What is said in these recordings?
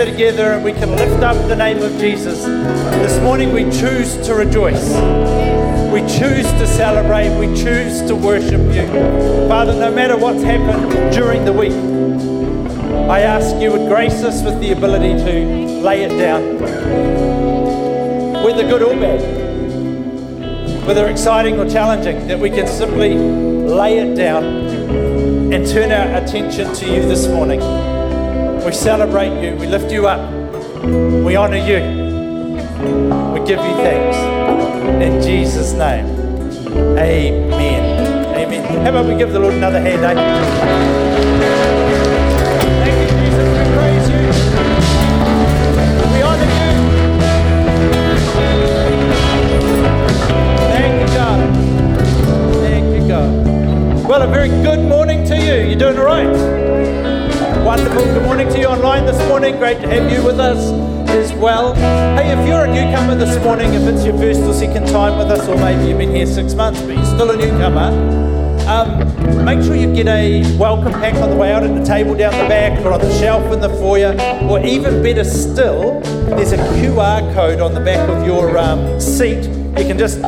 gather together and we can lift up the name of Jesus. This morning we choose to rejoice. We choose to celebrate. We choose to worship you. Father, no matter what's happened during the week, I ask you would grace us with the ability to lay it down, whether good or bad, whether exciting or challenging, that we can simply lay it down and turn our attention to you this morning. We celebrate you, we lift you up, we honour you, we give you thanks. In Jesus' name, amen. Amen. How about we give the Lord another hand, eh? Thank you, Jesus. We praise you. We honor you. Thank you, God. Thank you, God. Well, a very good morning to you. You're doing all right? Wonderful. Good morning to you online this morning. Great to have you with us as well. Hey, if you're a newcomer this morning, if it's your first or second time with us, or maybe you've been here six months, but you're still a newcomer, um, make sure you get a welcome pack on the way out at the table down the back or on the shelf in the foyer, or even better still, there's a QR code on the back of your um, seat. You can just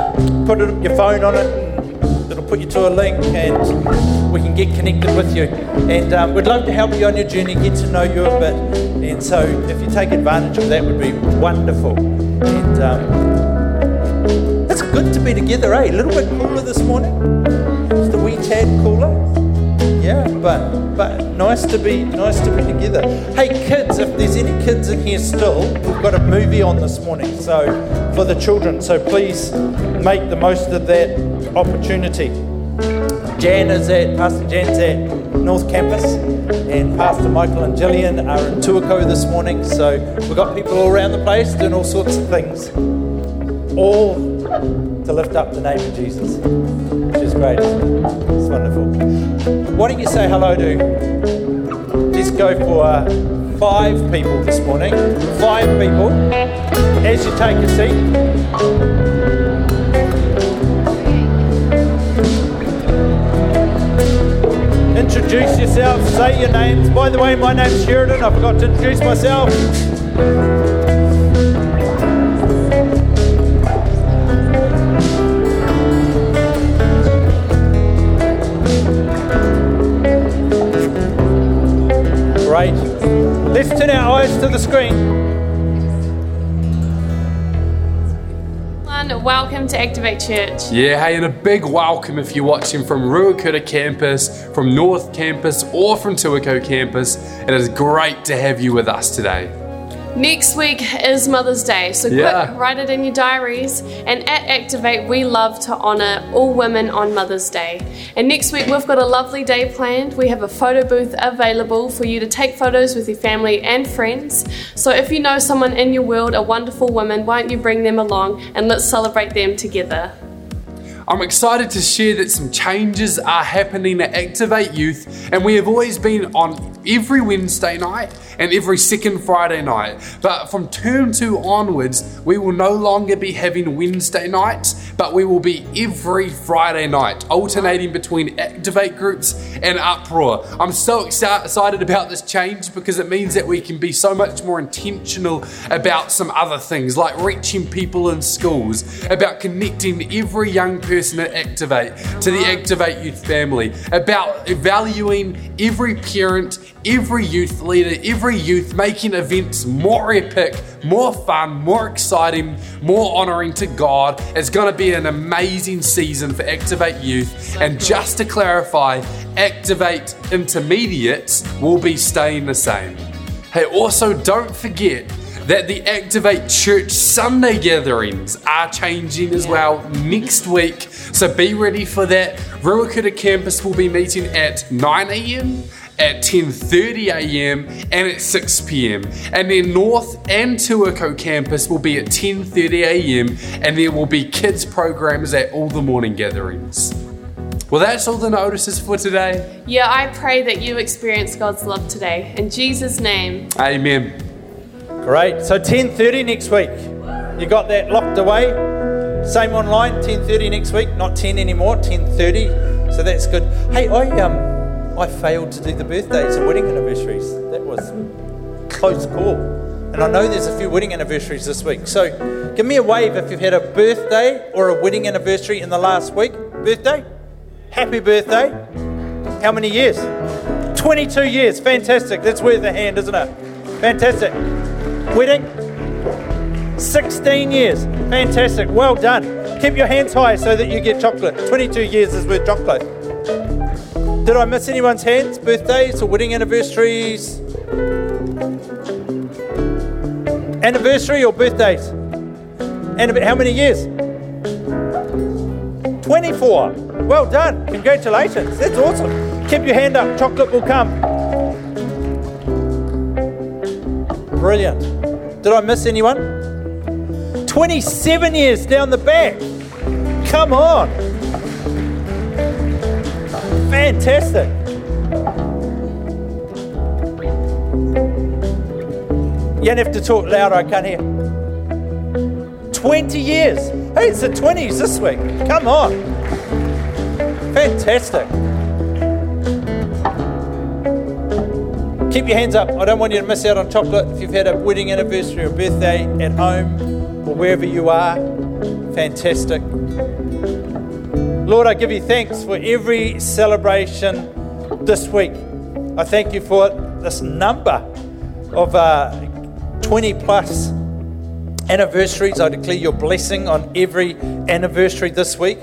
put it, your phone on it, and it'll put you to a link, and we can get connected with you. And um, we'd love to help you on your journey, get to know you a bit. And so, if you take advantage of that, would be wonderful. And um, it's good to be together, eh? A little bit cooler this morning just the wee tad cooler. Yeah, but but nice to be nice to be together. Hey kids, if there's any kids in here still, we've got a movie on this morning, so for the children. So please make the most of that opportunity. Jan is at Pastor Jan's at North Campus, and Pastor Michael and Gillian are in Tuakau this morning. So we've got people all around the place doing all sorts of things, all to lift up the name of Jesus which is great. It's wonderful. Why don't you say hello to? Let's go for uh, five people this morning. Five people. As you take a seat. Introduce yourselves, say your names. By the way, my name's Sheridan. I forgot to introduce myself. Great. Let's turn our eyes to the screen. Welcome to Activate Church. Yeah, hey, and a big welcome if you're watching from Ruakura campus, from North campus, or from Tuakau campus. It is great to have you with us today. Next week is Mother's Day, so Yeah. quick, write it in your diaries. And at Activate, we love to honour all women on Mother's Day. And next week, we've got a lovely day planned. We have a photo booth available for you to take photos with your family and friends. So if you know someone in your world, a wonderful woman, why don't you bring them along and let's celebrate them together? I'm excited to share that some changes are happening at Activate Youth, and we have always been on every Wednesday night and every second Friday night. But from term two onwards, we will no longer be having Wednesday nights, but we will be every Friday night, alternating between Activate groups and Uproar. I'm so excited about this change because it means that we can be so much more intentional about some other things, like reaching people in schools, about connecting every young person at Activate to the Activate Youth family, about valuing every parent, every youth leader, every youth, making events more epic, more fun, more exciting, more honoring to God. It's going to be an amazing season for Activate Youth. and just to clarify, Activate Intermediates will be staying the same. Hey, also don't forget that the Activate Church Sunday gatherings are changing as well next week. So be ready for that. Ruakura campus will be meeting at 9 a.m. At 10:30 a.m. and at 6 p.m. And then North and Tuakau campus will be at 10:30 a.m. and there will be kids programs at all the morning gatherings. Well, that's all the notices for today. Yeah, I pray that you experience God's love today. In Jesus' name. Amen. Great. So 10:30 next week. You got that locked away. Same online. 10:30 next week. Not 10 anymore. 10:30. So that's good. Hey, I um, I failed to do the birthdays and wedding anniversaries. That was close call. And I know there's a few wedding anniversaries this week. So give me a wave if you've had a birthday or a wedding anniversary in the last week. Birthday? Happy birthday. How many years? 22 years. Fantastic. That's worth a hand, isn't it? Fantastic. Wedding? 16 years. Fantastic. Well done. Keep your hands high so that you get chocolate. 22 years is worth chocolate. Did I miss anyone's hands? Birthdays or wedding anniversaries? Anniversary or birthdays? And how many years? 24. Well done. Congratulations. That's awesome. Keep your hand up. Chocolate will come. Brilliant. Did I miss anyone? 27 years down the back. Come on. Fantastic. You don't have to talk louder, I can't hear. 20 years. Hey, it's the 20s this week. Come on. Fantastic. Keep your hands up. I don't want you to miss out on chocolate. If you've had a wedding anniversary or birthday at home or wherever you are, fantastic. Lord, I give you thanks for every celebration this week. I thank you for this number of uh, 20 plus anniversaries. I declare your blessing on every anniversary this week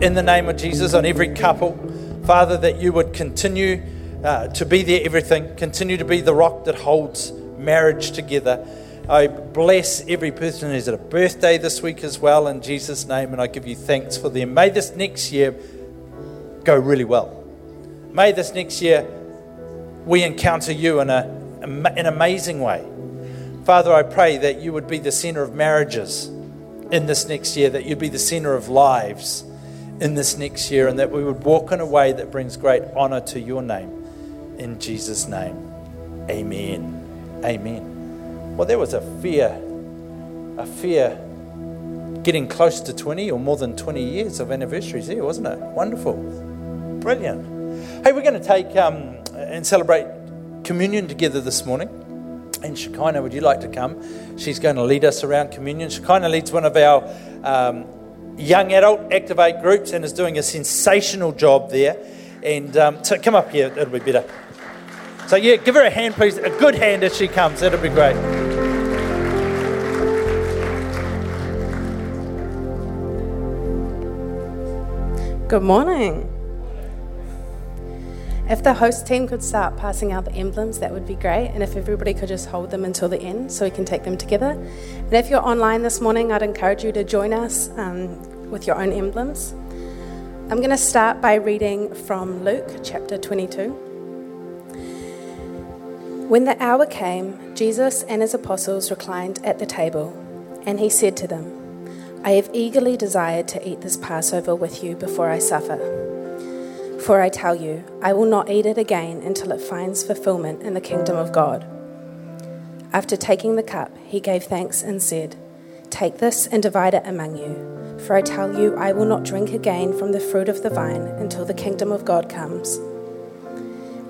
in the name of Jesus, on every couple. Father, that you would continue uh, to be there, everything, continue to be the rock that holds marriage together. I bless every person who's at a birthday this week as well in Jesus' name, and I give you thanks for them. May this next year go really well. May this next year we encounter you in, a, an amazing way. Father, I pray that you would be the center of marriages in this next year, that you'd be the center of lives in this next year, and that we would walk in a way that brings great honor to your name. In Jesus' name, amen. Amen. Well, there was a fear, a fear getting close to 20 or more than 20 years of anniversaries here, wasn't it? Wonderful. Brilliant. Hey, we're going to take um, and celebrate communion together this morning. And Shekinah, would you like to come? She's going to lead us around communion. Shekinah leads one of our um, young adult Activate groups and is doing a sensational job there. And um, so come up here, it'll be better. So, yeah, give her a hand, please. A good hand as she comes. That'll be great. Good morning. If the host team could start passing out the emblems, that would be great. And if everybody could just hold them until the end so we can take them together. And if you're online this morning, I'd encourage you to join us um, with your own emblems. I'm going to start by reading from Luke chapter 22. When the hour came, Jesus and his apostles reclined at the table, and he said to them, I have eagerly desired to eat this Passover with you before I suffer. For I tell you, I will not eat it again until it finds fulfillment in the kingdom of God. After taking the cup, he gave thanks and said, Take this and divide it among you. For I tell you, I will not drink again from the fruit of the vine until the kingdom of God comes.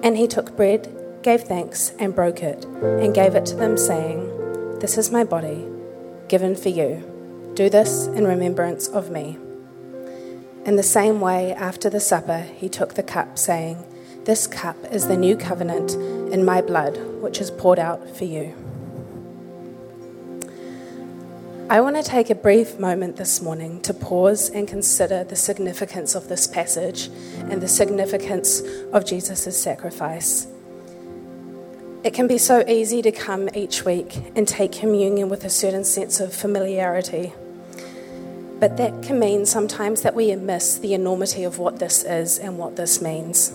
And he took bread, gave thanks, and broke it, and gave it to them, saying, This is my body, given for you. Do this in remembrance of me. In the same way, after the supper, he took the cup, saying, This cup is the new covenant in my blood, which is poured out for you. I want to take a brief moment this morning to pause and consider the significance of this passage and the significance of Jesus' sacrifice. It can be so easy to come each week and take communion with a certain sense of familiarity. But that can mean sometimes that we miss the enormity of what this is and what this means.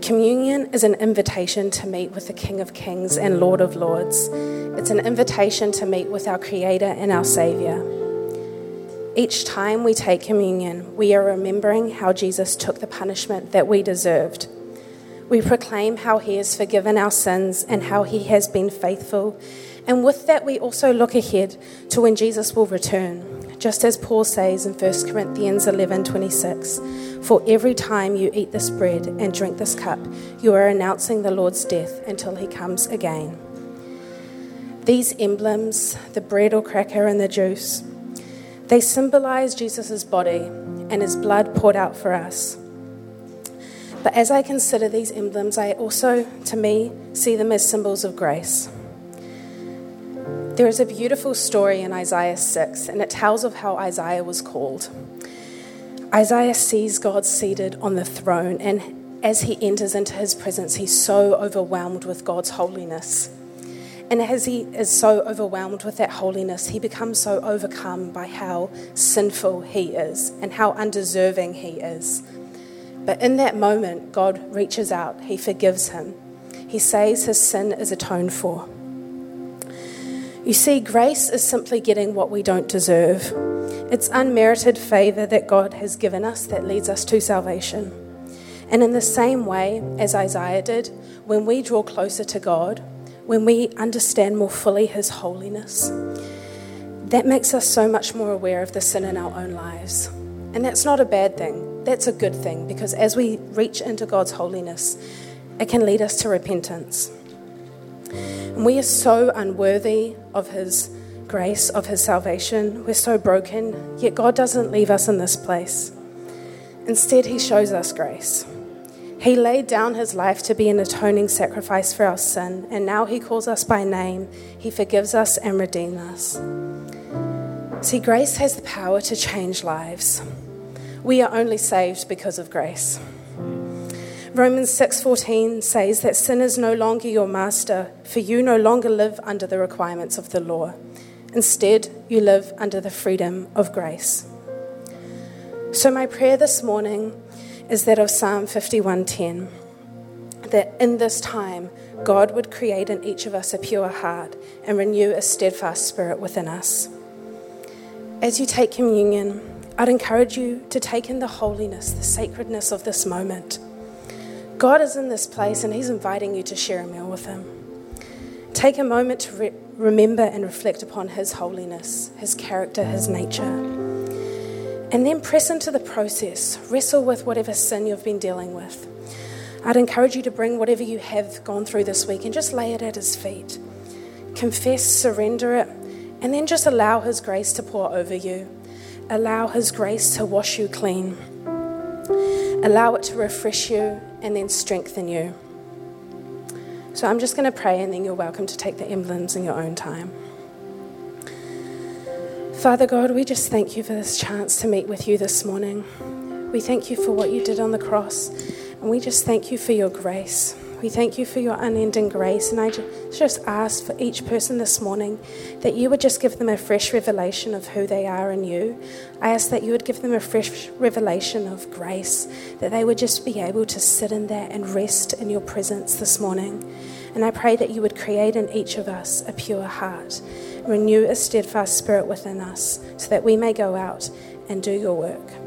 Communion is an invitation to meet with the King of Kings and Lord of Lords. It's an invitation to meet with our Creator and our Savior. Each time we take communion, we are remembering how Jesus took the punishment that we deserved. We proclaim how He has forgiven our sins and how He has been faithful. And with that, we also look ahead to when Jesus will return. Just as Paul says in 1 Corinthians 11 26, For every time you eat this bread and drink this cup, you are announcing the Lord's death until he comes again. These emblems, the bread or cracker and the juice, they symbolize Jesus' body and his blood poured out for us. But as I consider these emblems, I also, to me, see them as symbols of grace. There is a beautiful story in Isaiah 6, and it tells of how Isaiah was called. Isaiah sees God seated on the throne, and as he enters into his presence, he's so overwhelmed with God's holiness. And as he is so overwhelmed with that holiness, he becomes so overcome by how sinful he is and how undeserving he is. But in that moment, God reaches out, he forgives him. He says his sin is atoned for. You see, grace is simply getting what we don't deserve. It's unmerited favor that God has given us that leads us to salvation. And in the same way as Isaiah did, when we draw closer to God, when we understand more fully His holiness, that makes us so much more aware of the sin in our own lives. And that's not a bad thing, that's a good thing because as we reach into God's holiness, it can lead us to repentance. And we are so unworthy of His grace, of His salvation. We're so broken, yet God doesn't leave us in this place. Instead, He shows us grace. He laid down His life to be an atoning sacrifice for our sin, and now He calls us by name. He forgives us and redeems us. See, grace has the power to change lives. We are only saved because of grace. Romans 6:14 says that sin is no longer your master, for you no longer live under the requirements of the law. Instead, you live under the freedom of grace. So my prayer this morning is that of Psalm 51:10 that in this time God would create in each of us a pure heart and renew a steadfast spirit within us. As you take communion, I'd encourage you to take in the holiness, the sacredness of this moment. God is in this place and He's inviting you to share a meal with Him. Take a moment to re- remember and reflect upon His holiness, His character, His nature. And then press into the process. Wrestle with whatever sin you've been dealing with. I'd encourage you to bring whatever you have gone through this week and just lay it at His feet. Confess, surrender it, and then just allow His grace to pour over you. Allow His grace to wash you clean. Allow it to refresh you and then strengthen you. So I'm just going to pray, and then you're welcome to take the emblems in your own time. Father God, we just thank you for this chance to meet with you this morning. We thank you for what you did on the cross, and we just thank you for your grace. We thank you for your unending grace. And I just ask for each person this morning that you would just give them a fresh revelation of who they are in you. I ask that you would give them a fresh revelation of grace, that they would just be able to sit in that and rest in your presence this morning. And I pray that you would create in each of us a pure heart, renew a steadfast spirit within us, so that we may go out and do your work.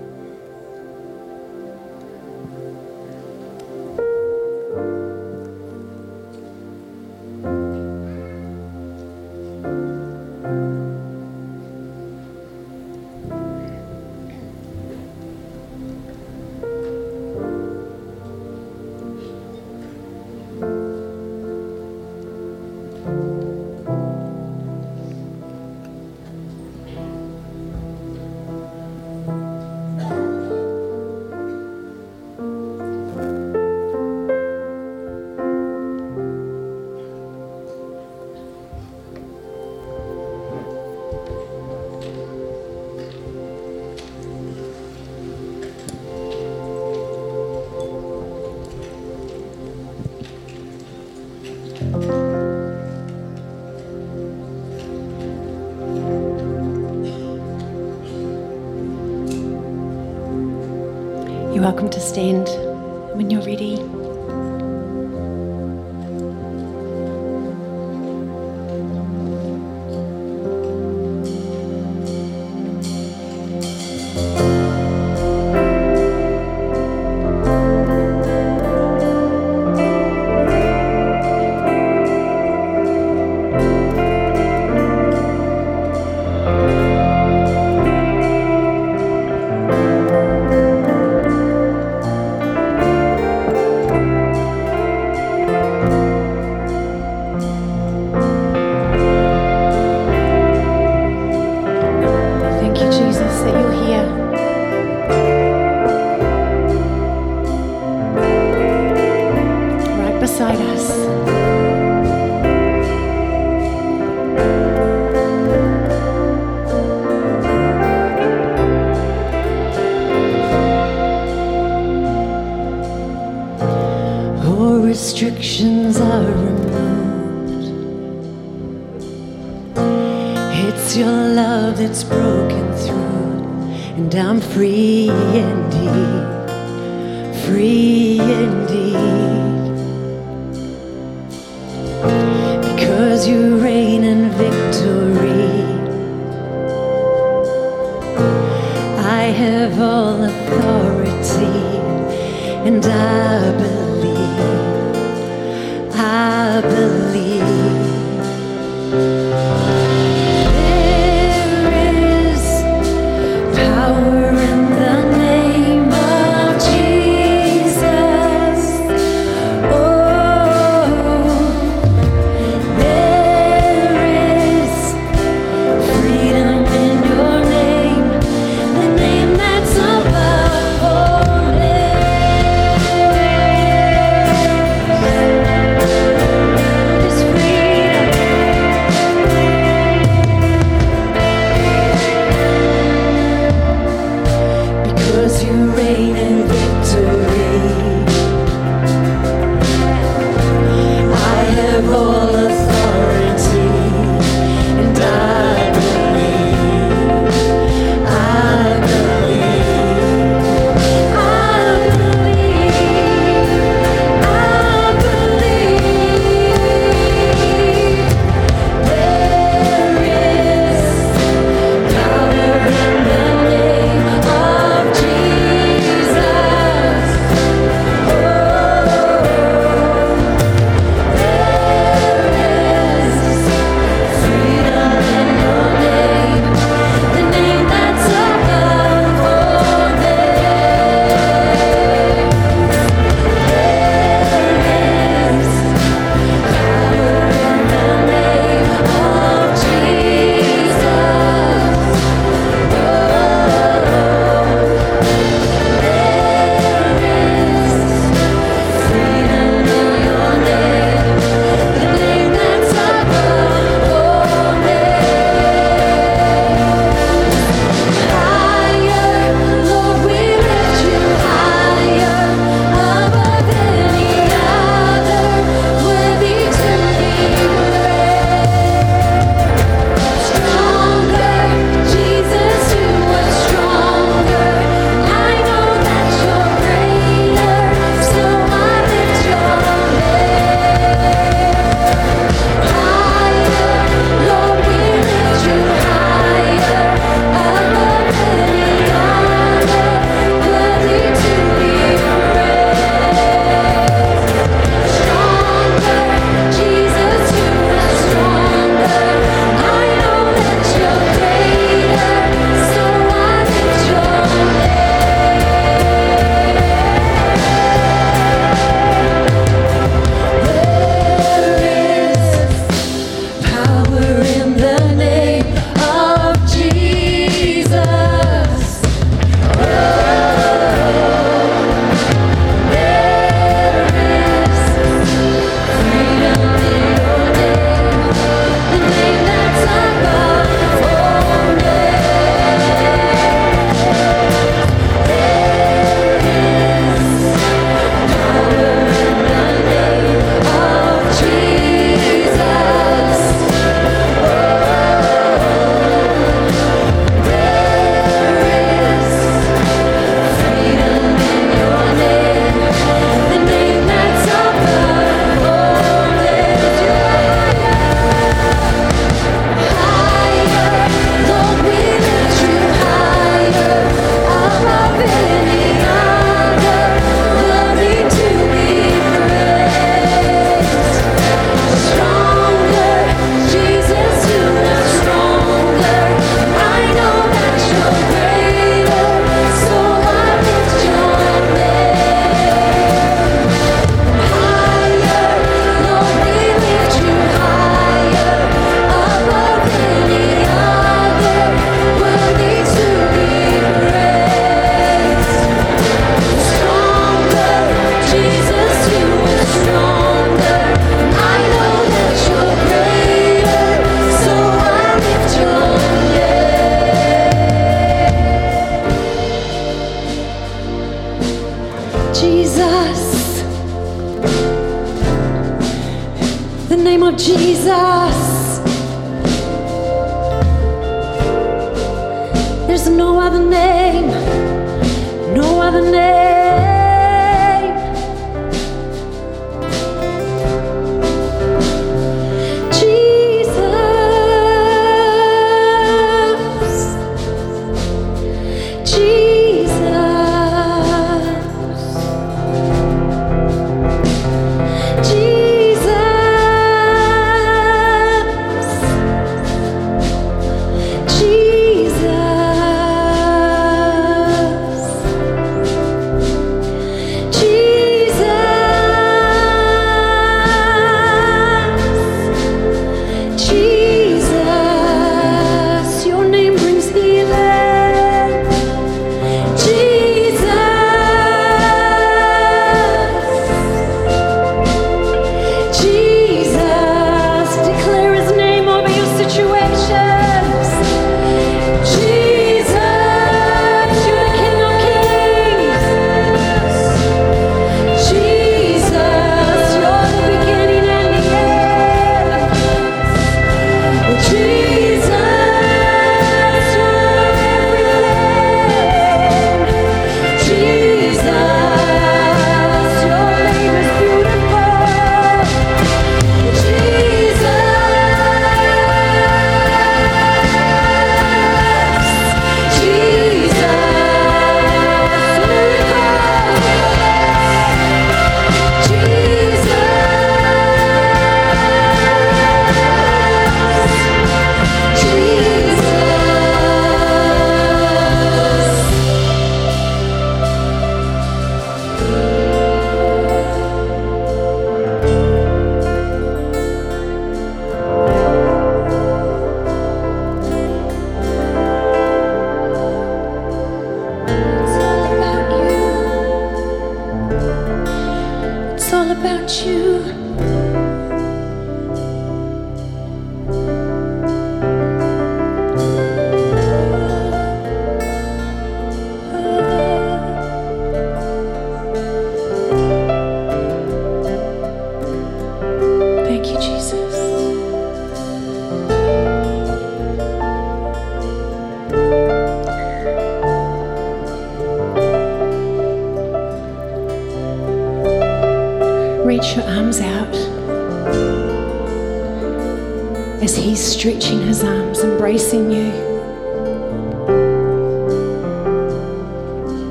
It's your love that's broken through, and I'm free indeed, free indeed. Because you reign in victory, I have all authority, and I believe, I believe.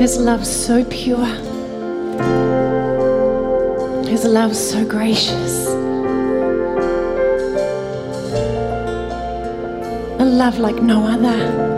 His love so pure. His love so gracious. A love like no other.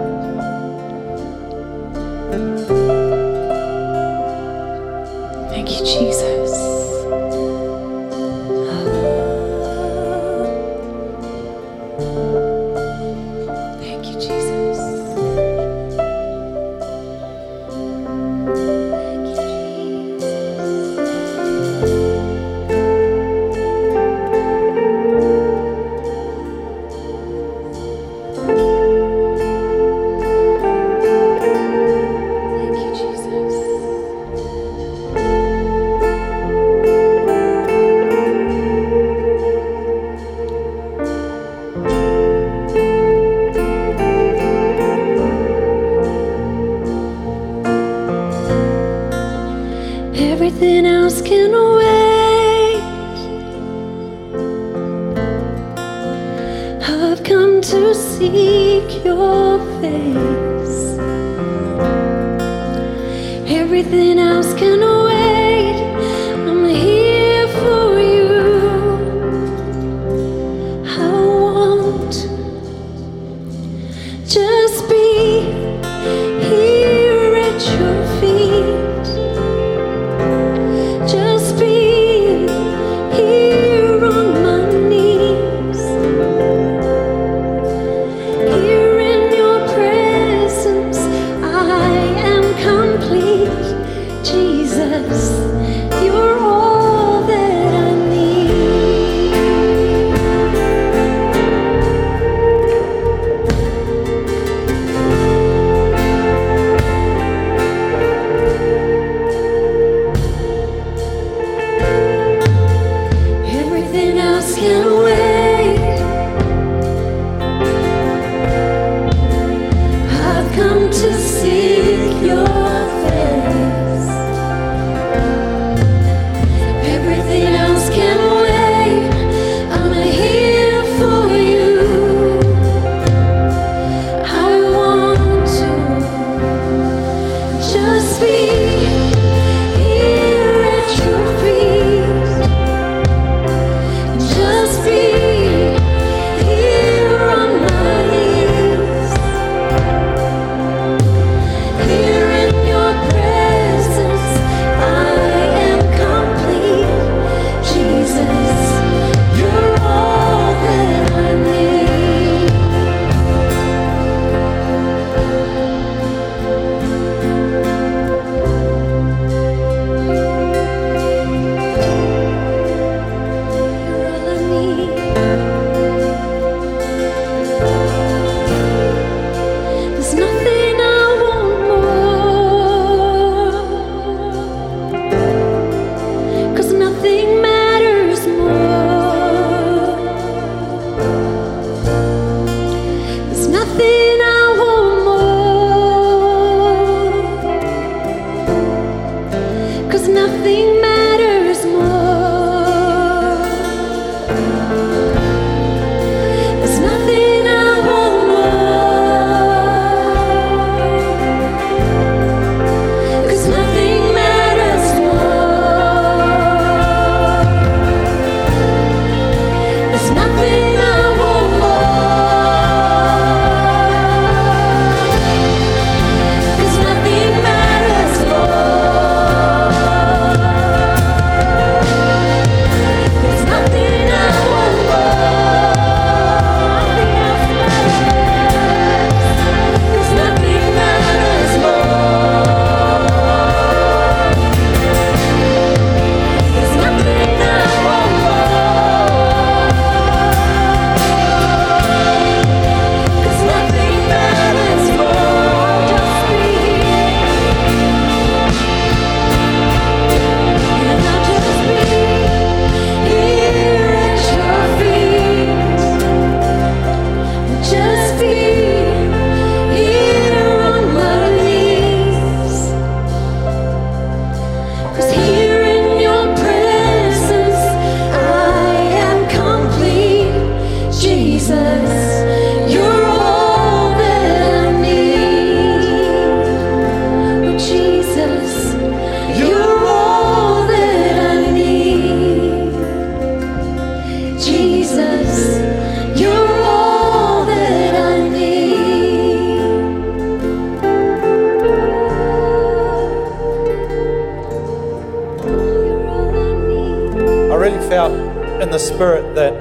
The spirit that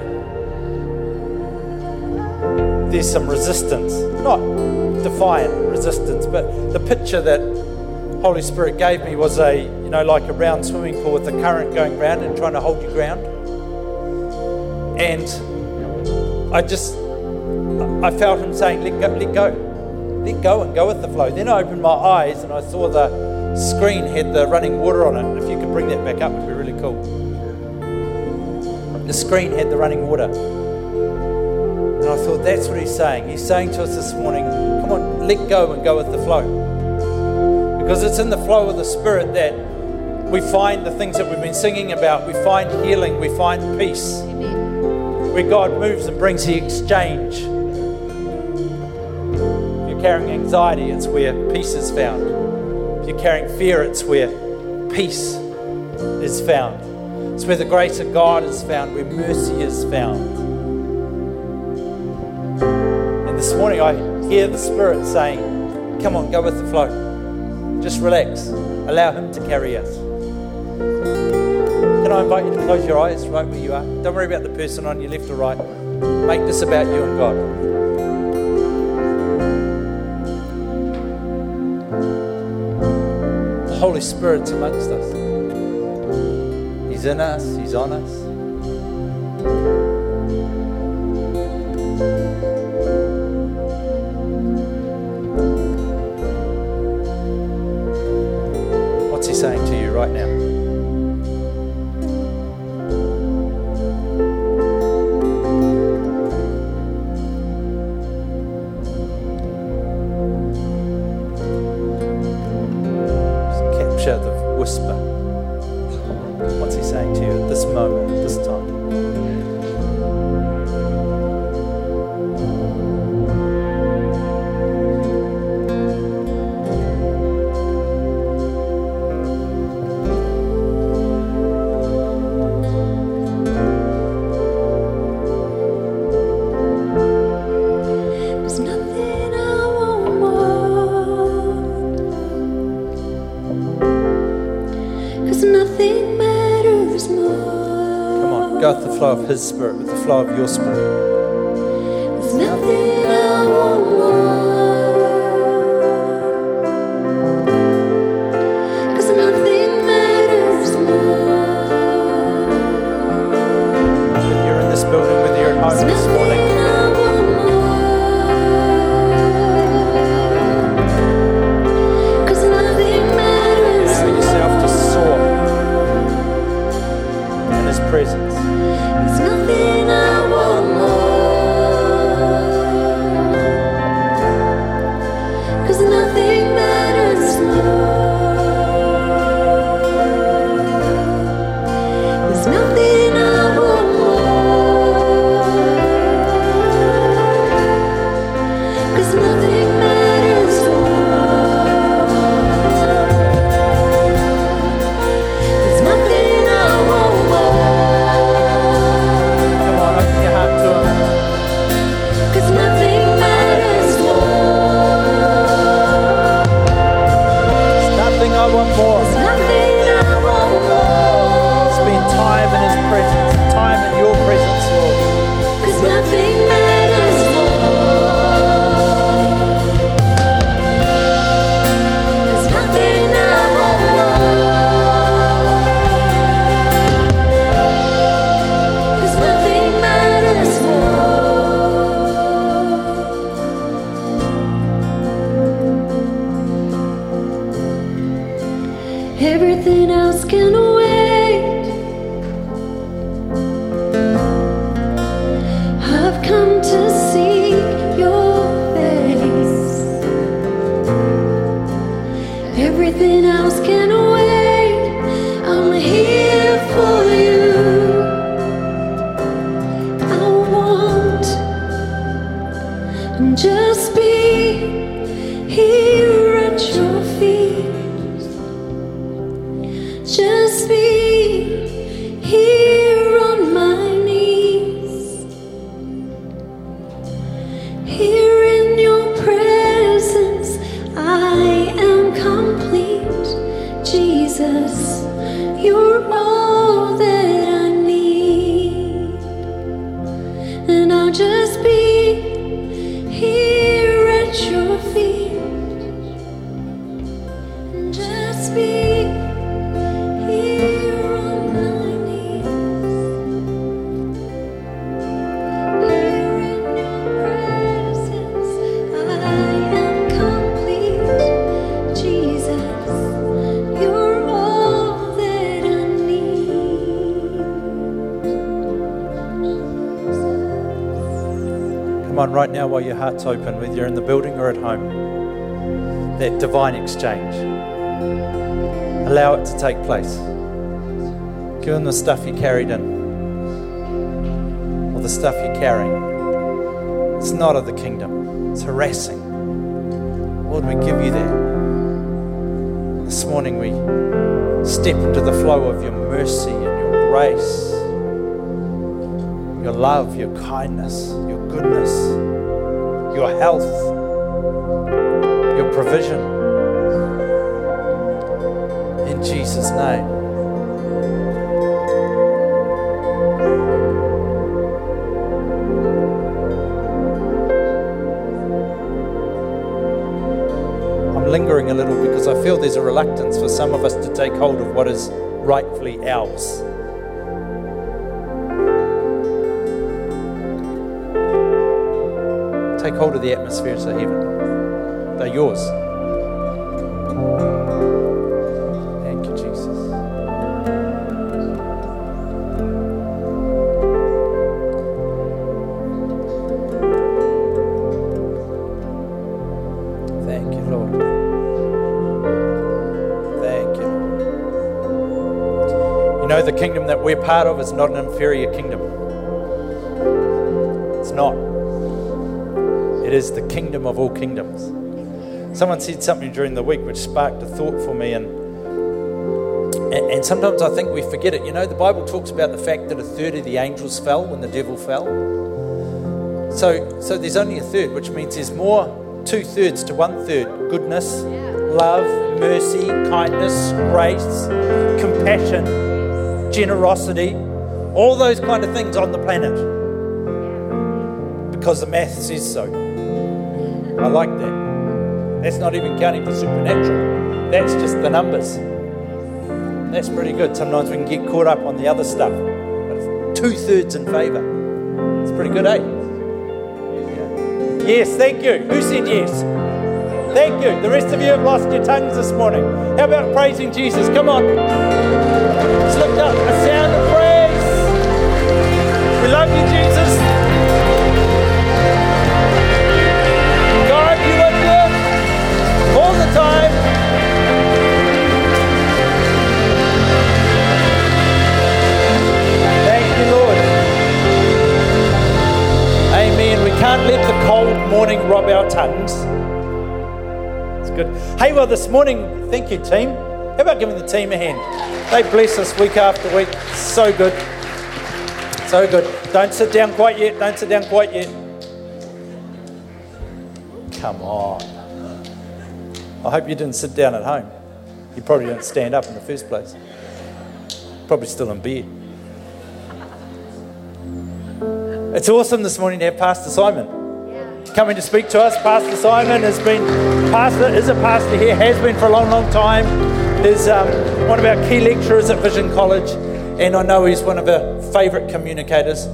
there's some resistance, not defiant resistance, but the picture that Holy Spirit gave me was a, you know, like a round swimming pool with the current going round and trying to hold you ground. And I just, I felt him saying, let go, let go, let go and go with the flow. Then I opened my eyes and I saw the screen had the running water on it. If you could bring that back up, it'd be really cool. The screen had the running water. And I thought, that's what he's saying. He's saying to us this morning, come on, let go and go with the flow. Because it's in the flow of the Spirit that we find the things that we've been singing about. We find healing, we find peace. Where God moves and brings the exchange. If you're carrying anxiety, it's where peace is found. If you're carrying fear, it's where peace is found. It's where the grace of God is found, where mercy is found. And this morning I hear the Spirit saying, Come on, go with the flow. Just relax. Allow Him to carry us. Can I invite you to close your eyes right where you are? Don't worry about the person on your left or right. Make this about you and God. The Holy Spirit's amongst us. He's in us, He's on us. Of His Spirit with the flow of your Spirit. Right now while your heart's open, whether you're in the building or at home. That divine exchange. Allow it to take place. Give him the stuff you carried in, or the stuff you're carrying. It's not of the kingdom, it's harassing. Lord, we give you that. This morning we step into the flow of your mercy and your grace, your love, your kindness, your goodness, your health, your provision. In Jesus' name. I'm lingering a little because I feel there's a reluctance for some of us to take hold of what is rightfully ours. Hold of the atmospheres of heaven, they're yours. Thank you, Jesus. Thank you, Lord. Thank you. You know the kingdom that we're part of is not an inferior kingdom. It's not. It is the kingdom of all kingdoms. Someone said something during the week which sparked a thought for me, and, and sometimes I think we forget it. You know, the Bible talks about the fact that a third of the angels fell when the devil fell. So, so there's only a third, which means there's more two thirds to one third goodness, love, mercy, kindness, grace, compassion generosity, all those kind of things on the planet. Because the math says so. I like that. That's not even counting the supernatural, that's just the numbers. That's pretty good. Sometimes we can get caught up on the other stuff. Two thirds in favour. It's pretty good, eh? Yes, thank you. Who said yes? Thank you. The rest of you have lost your tongues this morning. How about praising Jesus? Come on. Lift up a sound This morning, thank you, team. How about giving the team a hand? They bless us week after week. So good. So good. Don't sit down quite yet. Don't sit down quite yet. Come on. I hope you didn't sit down at home. You probably didn't stand up in the first place. Probably still in bed. It's awesome this morning to have Pastor Simon coming to speak to us. Pastor Simon has been pastor, is a pastor here, has been for a long, long time is um, one of our key lecturers at Vision College, and I know he's one of our favourite communicators.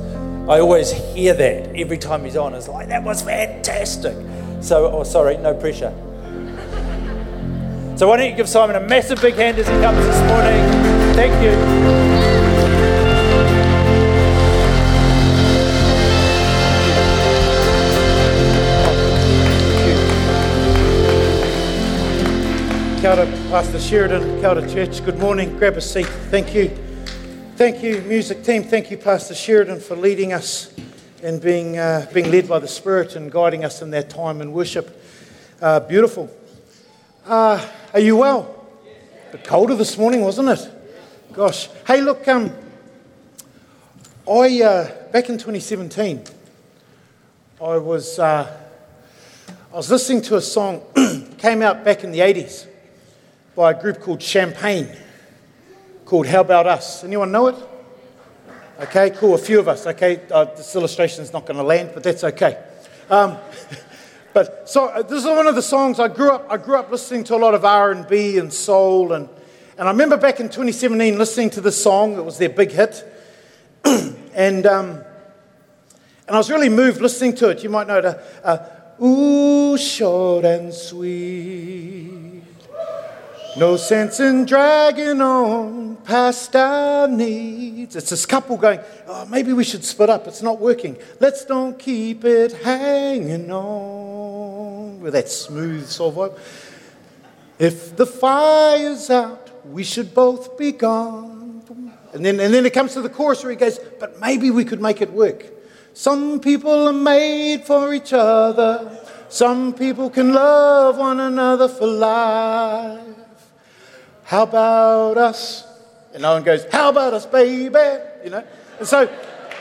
I always hear that every time he's on. It's like, that was fantastic. So, oh, sorry, no pressure. So, why don't you give Simon a massive big hand as he comes this morning? Thank you. Kia ora, Pastor Sheridan, Kia ora, Church. Good morning. Grab a seat. Thank you. Thank you, music team. Thank you, Pastor Sheridan, for leading us and being, uh, being led by the Spirit and guiding us in that time in worship. Uh, beautiful. Uh, are you well? A bit colder this morning, wasn't it? Gosh. Hey, look, um, I, uh, back in 2017, I was, uh, I was listening to a song, came out back in the 80s by a group called Champagne, called How About Us? Anyone know it? Okay, cool, a few of us. Okay, uh, this illustration is not going to land, but that's okay. Um, but so uh, this is one of the songs I grew up. I grew up listening to a lot of R and B and soul, and and I remember back in 2017 listening to this song. It was their big hit, and um, and I was really moved listening to it. You might know it. Uh, Ooh, short and sweet No sense in dragging on past our needs. It's this couple going, oh, maybe we should split up. It's not working. Let's don't keep it hanging on. With that smooth soul vibe. If the fire's out, we should both be gone. And then, and then it comes to the chorus where he goes, but maybe we could make it work. Some people are made for each other. Some people can love one another for life. How about us? And no one goes, How about us, baby? You know? And so,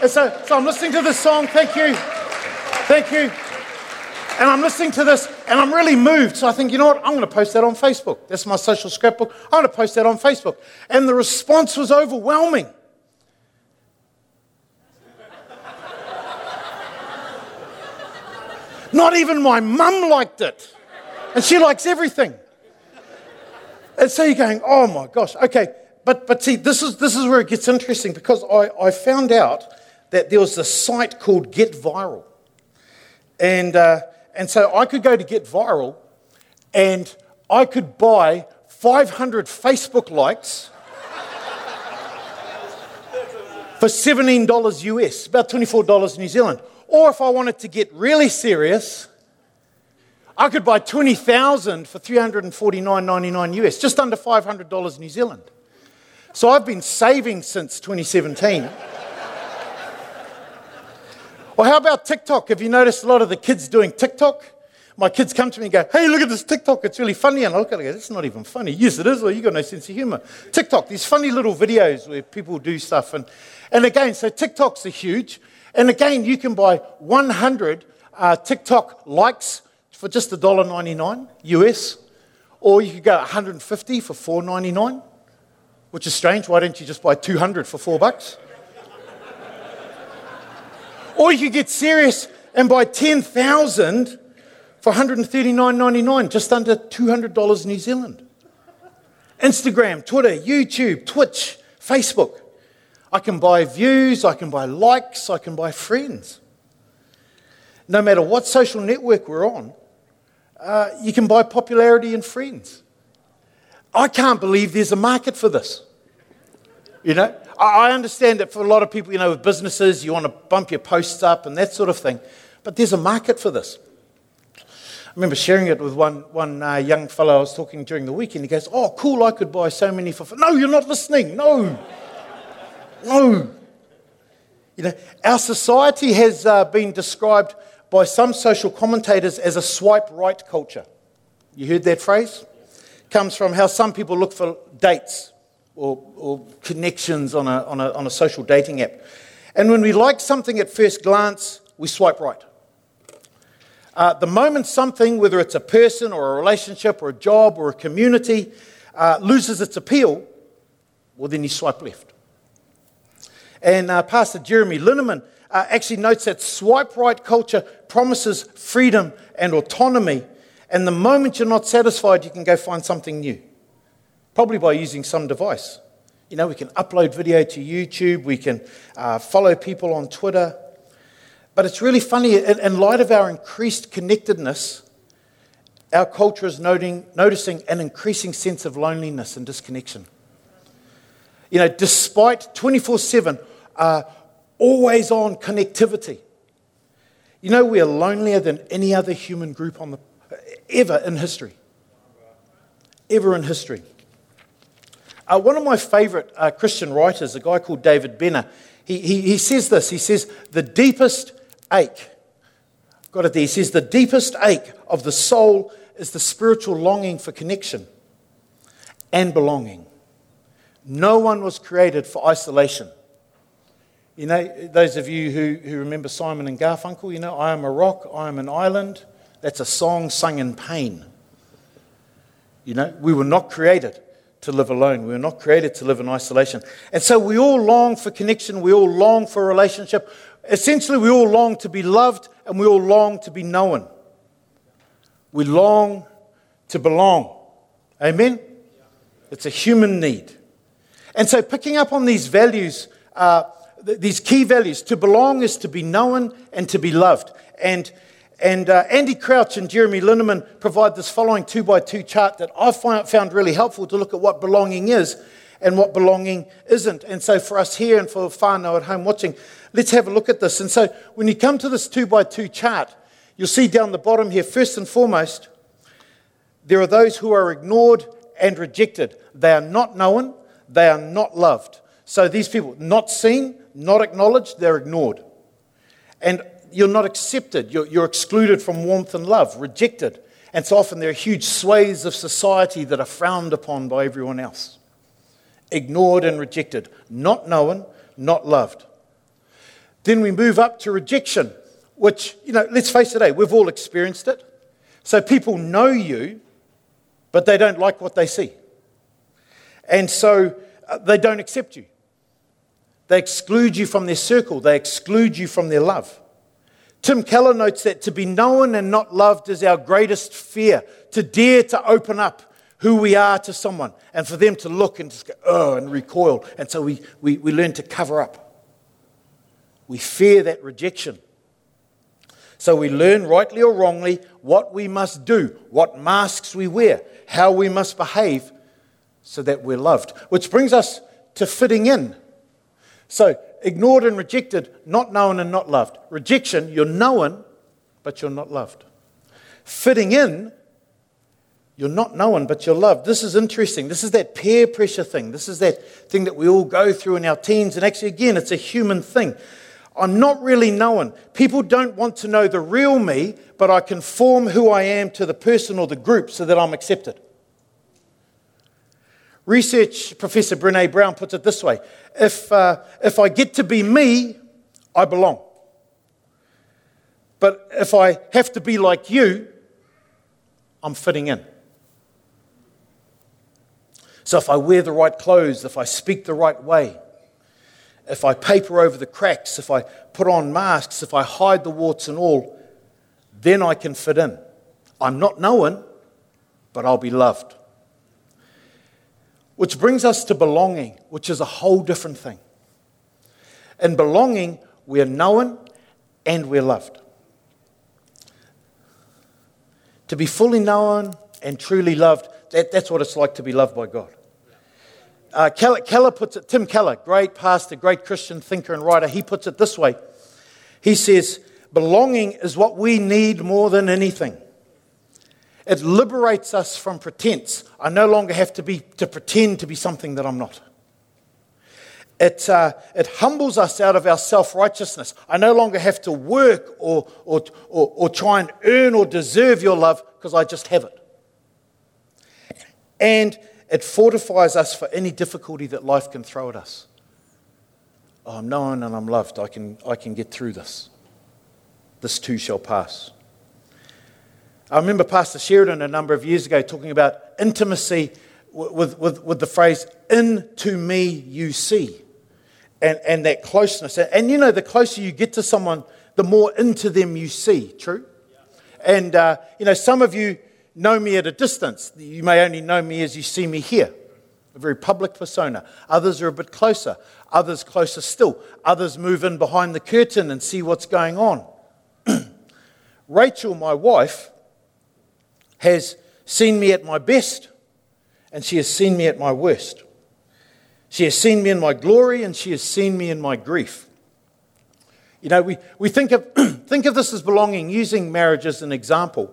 and so, so I'm listening to this song. Thank you. Thank you. And I'm listening to this and I'm really moved. So I think, you know what? I'm going to post that on Facebook. That's my social scrapbook. I'm going to post that on Facebook. And the response was overwhelming. Not even my mum liked it. And she likes everything. And so you're going, oh my gosh, okay. But, but see, this is, this is where it gets interesting because I, I found out that there was a site called Get Viral. And, uh, and so I could go to Get Viral and I could buy 500 Facebook likes for $17 US, about $24 New Zealand. Or if I wanted to get really serious, I could buy 20,000 for 349.99 US, just under $500 New Zealand. So I've been saving since 2017. Well, how about TikTok? Have you noticed a lot of the kids doing TikTok? My kids come to me and go, Hey, look at this TikTok, it's really funny. And I look at it and go, It's not even funny. Yes, it is, or you've got no sense of humor. TikTok, these funny little videos where people do stuff. And, and again, so TikToks are huge. And again, you can buy 100 uh, TikTok likes for just $1.99 US, or you could go 150 for $4.99, which is strange. Why don't you just buy 200 for 4 bucks? or you could get serious and buy 10,000 for $139.99, just under $200 New Zealand. Instagram, Twitter, YouTube, Twitch, Facebook. I can buy views, I can buy likes, I can buy friends. No matter what social network we're on, uh, you can buy popularity and friends. I can't believe there's a market for this. You know, I understand that for a lot of people, you know, with businesses, you want to bump your posts up and that sort of thing, but there's a market for this. I remember sharing it with one, one uh, young fellow I was talking during the weekend. he goes, Oh, cool, I could buy so many for. No, you're not listening. No. No. You know, our society has uh, been described by some social commentators as a swipe right culture. You heard that phrase? Comes from how some people look for dates or, or connections on a, on, a, on a social dating app. And when we like something at first glance, we swipe right. Uh, the moment something, whether it's a person or a relationship or a job or a community, uh, loses its appeal, well, then you swipe left. And uh, Pastor Jeremy Linneman uh, actually notes that swipe right culture promises freedom and autonomy. And the moment you're not satisfied, you can go find something new, probably by using some device. You know, we can upload video to YouTube, we can uh, follow people on Twitter. But it's really funny, in, in light of our increased connectedness, our culture is noting, noticing an increasing sense of loneliness and disconnection. You know, despite 24 7 uh, always on connectivity. You know, we are lonelier than any other human group on the, ever in history. Ever in history. Uh, one of my favorite uh, Christian writers, a guy called David Benner, he, he, he says this. He says, The deepest ache, got it there, he says, the deepest ache of the soul is the spiritual longing for connection and belonging. No one was created for isolation. You know, those of you who, who remember Simon and Garfunkel, you know, I am a rock, I am an island. That's a song sung in pain. You know, we were not created to live alone. We were not created to live in isolation. And so we all long for connection. We all long for relationship. Essentially, we all long to be loved and we all long to be known. We long to belong. Amen? It's a human need. And so, picking up on these values, uh, these key values. To belong is to be known and to be loved. And, And uh, Andy Crouch and Jeremy Linneman provide this following two by two chart that I found really helpful to look at what belonging is and what belonging isn't. And so for us here and for whānau at home watching, let's have a look at this. And so when you come to this two by two chart, you'll see down the bottom here, first and foremost, there are those who are ignored and rejected. They are not known, they are not loved. So these people, not seen, not acknowledged, they're ignored. And you're not accepted, you're, you're excluded from warmth and love, rejected. And so often there are huge swathes of society that are frowned upon by everyone else. Ignored and rejected, not known, not loved. Then we move up to rejection, which, you know, let's face it, we've all experienced it. So people know you, but they don't like what they see. And so uh, they don't accept you. They exclude you from their circle, they exclude you from their love. Tim Keller notes that to be known and not loved is our greatest fear, to dare to open up who we are to someone and for them to look and just go, oh, and recoil. And so we, we, we learn to cover up. We fear that rejection. So we learn, rightly or wrongly, what we must do, what masks we wear, how we must behave so that we're loved. Which brings us to fitting in. So, ignored and rejected, not known and not loved. Rejection, you're known, but you're not loved. Fitting in, you're not known, but you're loved. This is interesting. This is that peer pressure thing. This is that thing that we all go through in our teens. And actually, again, it's a human thing. I'm not really known. People don't want to know the real me, but I conform who I am to the person or the group so that I'm accepted. Research professor Brene Brown puts it this way if, uh, if I get to be me, I belong. But if I have to be like you, I'm fitting in. So if I wear the right clothes, if I speak the right way, if I paper over the cracks, if I put on masks, if I hide the warts and all, then I can fit in. I'm not known, but I'll be loved. Which brings us to belonging, which is a whole different thing. In belonging, we're known and we're loved. To be fully known and truly loved, that, that's what it's like to be loved by God. Uh, Keller, Keller puts it, Tim Keller, great pastor, great Christian thinker and writer, he puts it this way. He says, Belonging is what we need more than anything. It liberates us from pretense. I no longer have to, be, to pretend to be something that I'm not. It, uh, it humbles us out of our self righteousness. I no longer have to work or, or, or, or try and earn or deserve your love because I just have it. And it fortifies us for any difficulty that life can throw at us. Oh, I'm known and I'm loved. I can, I can get through this. This too shall pass. I remember Pastor Sheridan a number of years ago talking about intimacy with, with, with the phrase, into me you see, and, and that closeness. And, and, you know, the closer you get to someone, the more into them you see, true? And, uh, you know, some of you know me at a distance. You may only know me as you see me here, a very public persona. Others are a bit closer, others closer still. Others move in behind the curtain and see what's going on. Rachel, my wife, has seen me at my best and she has seen me at my worst. She has seen me in my glory and she has seen me in my grief. You know, we, we think, of, think of this as belonging, using marriage as an example.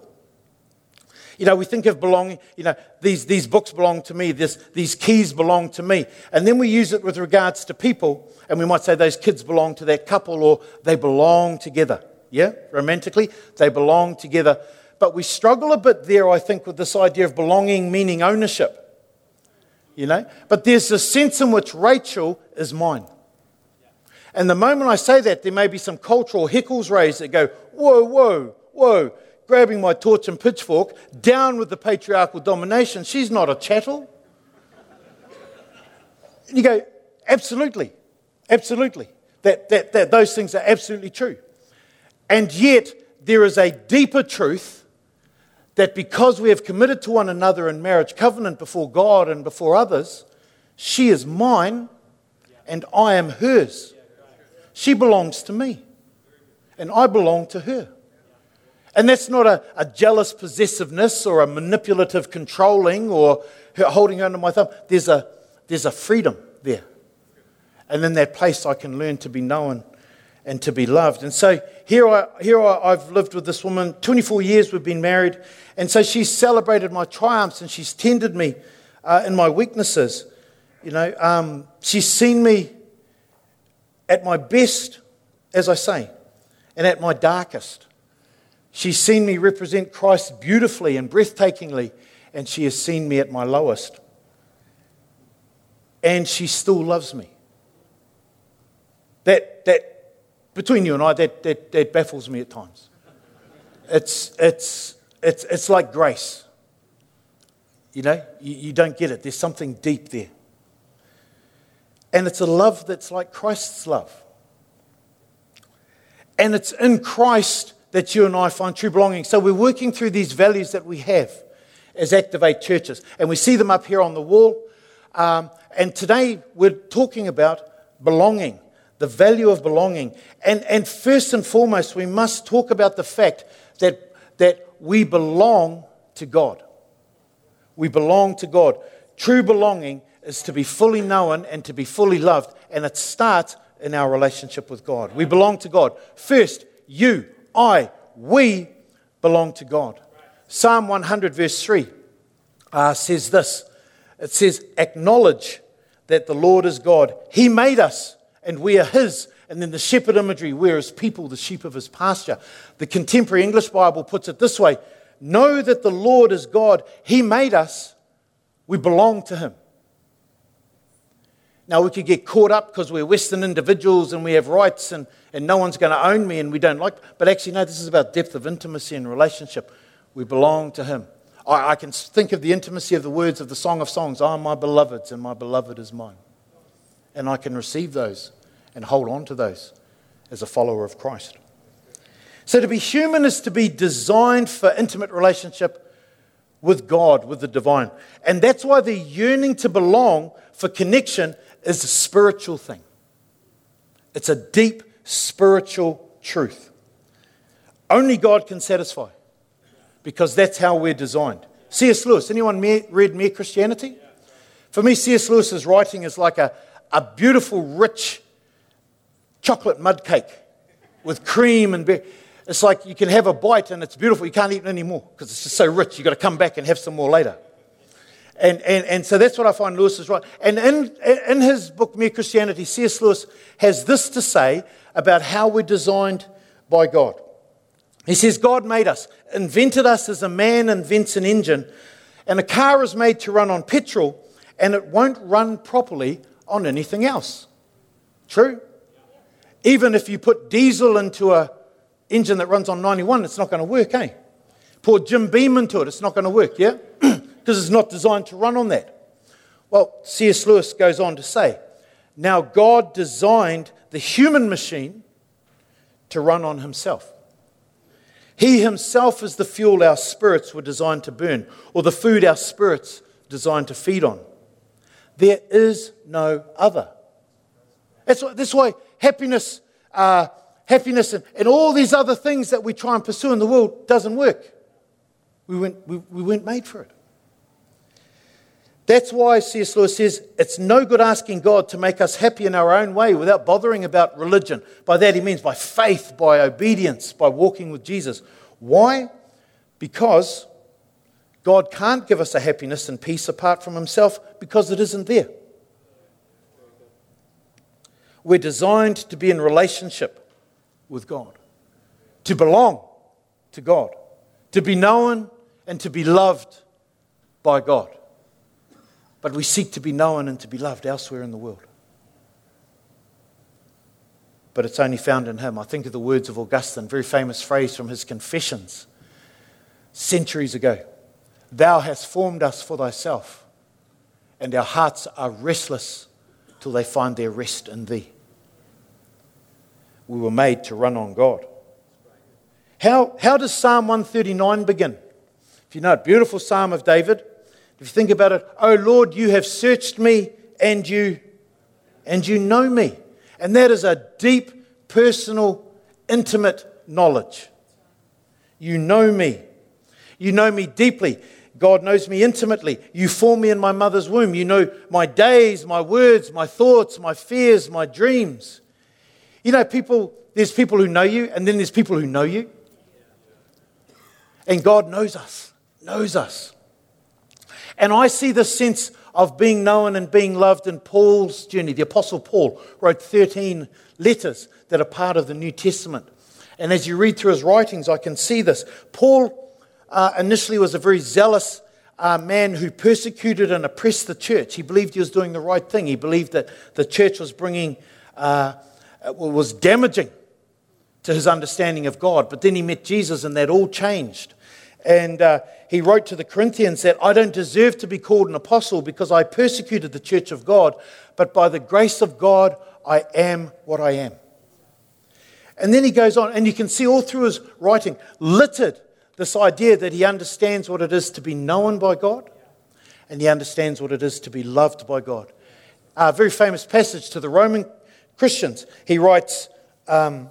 You know, we think of belonging, you know, these, these books belong to me, this, these keys belong to me. And then we use it with regards to people, and we might say those kids belong to that couple or they belong together. Yeah, romantically, they belong together. But we struggle a bit there, I think, with this idea of belonging meaning ownership. You know? But there's a sense in which Rachel is mine. And the moment I say that, there may be some cultural heckles raised that go, whoa, whoa, whoa, grabbing my torch and pitchfork, down with the patriarchal domination. She's not a chattel. And you go, absolutely, absolutely. That, that, that those things are absolutely true. And yet, there is a deeper truth that because we have committed to one another in marriage covenant before God and before others, she is mine and I am hers. She belongs to me and I belong to her. And that's not a, a jealous possessiveness or a manipulative controlling or her holding her under my thumb. There's a, there's a freedom there. And in that place, I can learn to be known and to be loved. And so here, I, here I, I've lived with this woman 24 years, we've been married. And so she's celebrated my triumphs and she's tended me uh, in my weaknesses. You know, um, she's seen me at my best, as I say, and at my darkest. She's seen me represent Christ beautifully and breathtakingly, and she has seen me at my lowest. And she still loves me. That, that between you and I, that, that, that baffles me at times. It's, it's, it's, it's like grace. You know, you, you don't get it. There's something deep there. And it's a love that's like Christ's love. And it's in Christ that you and I find true belonging. So we're working through these values that we have as Activate churches. And we see them up here on the wall. Um, and today we're talking about belonging, the value of belonging. And, and first and foremost, we must talk about the fact that, that we belong to God. We belong to God. True belonging is to be fully known and to be fully loved, and it starts in our relationship with God. We belong to God. First, you, I, we belong to God. Psalm 100, verse 3 uh, says this it says, Acknowledge that the Lord is God. He made us, and we are His. And then the shepherd imagery, we're His people, the sheep of His pasture. The contemporary English Bible puts it this way Know that the Lord is God. He made us, we belong to Him. Now, we could get caught up because we're Western individuals and we have rights and, and no one's going to own me and we don't like. But actually, no, this is about depth of intimacy and relationship. We belong to Him. I, I can think of the intimacy of the words of the Song of Songs I am my beloved's and my beloved is mine. And I can receive those and hold on to those as a follower of Christ. So, to be human is to be designed for intimate relationship with God, with the divine. And that's why the yearning to belong for connection is a spiritual thing. It's a deep spiritual truth. Only God can satisfy because that's how we're designed. C.S. Lewis, anyone read Mere Christianity? For me, C.S. Lewis's writing is like a, a beautiful, rich chocolate mud cake with cream and beer. It's like you can have a bite and it's beautiful. You can't eat it anymore because it's just so rich. You've got to come back and have some more later. And, and, and so that's what I find Lewis is right. And in, in his book, Mere Christianity, C.S. Lewis has this to say about how we're designed by God. He says, God made us, invented us as a man invents an engine, and a car is made to run on petrol, and it won't run properly on anything else. True? Even if you put diesel into a engine that runs on 91, it's not going to work, eh? Pour Jim Beam into it, it's not going to work, yeah? Because it's not designed to run on that. Well, C.S. Lewis goes on to say, now God designed the human machine to run on himself. He himself is the fuel our spirits were designed to burn, or the food our spirits designed to feed on. There is no other. That's why, that's why happiness uh, happiness and, and all these other things that we try and pursue in the world doesn't work. We weren't, we, we weren't made for it. That's why C.S. Lewis says it's no good asking God to make us happy in our own way without bothering about religion. By that he means by faith, by obedience, by walking with Jesus. Why? Because God can't give us a happiness and peace apart from himself because it isn't there. We're designed to be in relationship with God, to belong to God, to be known and to be loved by God. But we seek to be known and to be loved elsewhere in the world. But it's only found in Him. I think of the words of Augustine, very famous phrase from his Confessions centuries ago Thou hast formed us for thyself, and our hearts are restless till they find their rest in thee we were made to run on God. How, how does Psalm 139 begin? If you know it, beautiful Psalm of David. If you think about it, oh Lord, you have searched me and you and you know me. And that is a deep, personal, intimate knowledge. You know me. You know me deeply. God knows me intimately. You formed me in my mother's womb. You know my days, my words, my thoughts, my fears, my dreams. You know, people, there's people who know you, and then there's people who know you. And God knows us, knows us. And I see this sense of being known and being loved in Paul's journey. The Apostle Paul wrote 13 letters that are part of the New Testament. And as you read through his writings, I can see this. Paul uh, initially was a very zealous uh, man who persecuted and oppressed the church. He believed he was doing the right thing. He believed that the church was bringing, uh, was damaging to his understanding of God. But then he met Jesus and that all changed. And uh, he wrote to the Corinthians that I don't deserve to be called an apostle because I persecuted the church of God, but by the grace of God, I am what I am. And then he goes on, and you can see all through his writing, littered this idea that he understands what it is to be known by God and he understands what it is to be loved by God. A very famous passage to the Roman Christians. He writes, um,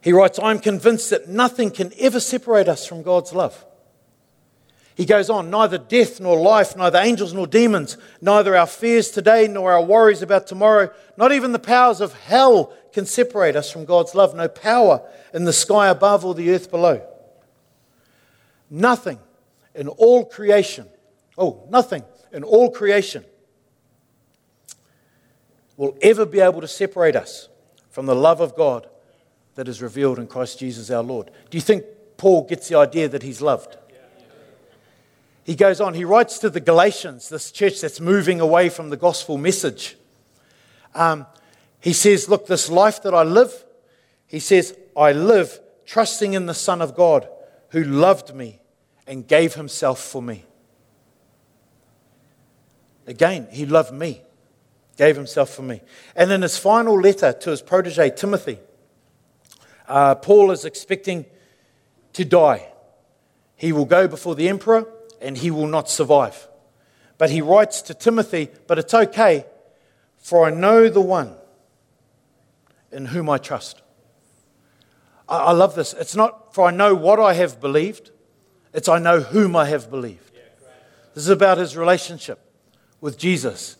he writes, I'm convinced that nothing can ever separate us from God's love. He goes on, neither death nor life, neither angels nor demons, neither our fears today nor our worries about tomorrow, not even the powers of hell can separate us from God's love. No power in the sky above or the earth below. Nothing in all creation, oh, nothing in all creation will ever be able to separate us from the love of God that is revealed in Christ Jesus our Lord. Do you think Paul gets the idea that he's loved? He goes on, he writes to the Galatians, this church that's moving away from the gospel message. Um, he says, Look, this life that I live, he says, I live trusting in the Son of God who loved me and gave himself for me. Again, he loved me, gave himself for me. And in his final letter to his protege, Timothy, uh, Paul is expecting to die. He will go before the emperor and he will not survive. But he writes to Timothy, But it's okay, for I know the one in whom I trust. I, I love this. It's not for I know what I have believed, it's I know whom I have believed. This is about his relationship with Jesus.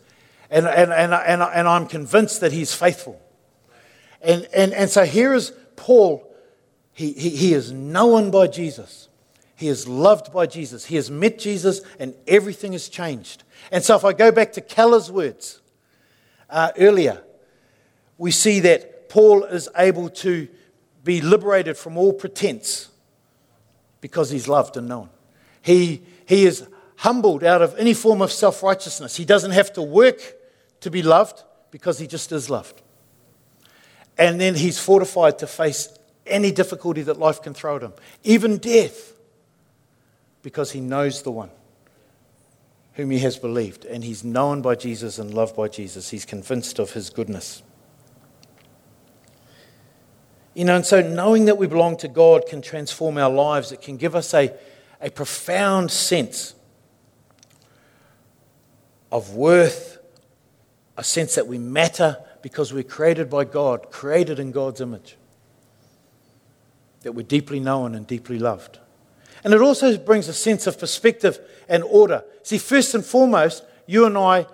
And, and, and, and, and I'm convinced that he's faithful. And, and, and so here is Paul. He, he, he is known by Jesus. He is loved by Jesus. He has met Jesus, and everything has changed. And so, if I go back to Keller's words uh, earlier, we see that Paul is able to be liberated from all pretense because he's loved and known. He, he is humbled out of any form of self righteousness. He doesn't have to work to be loved because he just is loved. And then he's fortified to face any difficulty that life can throw at him, even death, because he knows the one whom he has believed. And he's known by Jesus and loved by Jesus. He's convinced of his goodness. You know, and so knowing that we belong to God can transform our lives. It can give us a, a profound sense of worth, a sense that we matter because we're created by God, created in God's image, that we're deeply known and deeply loved. And it also brings a sense of perspective and order. See, first and foremost, you and I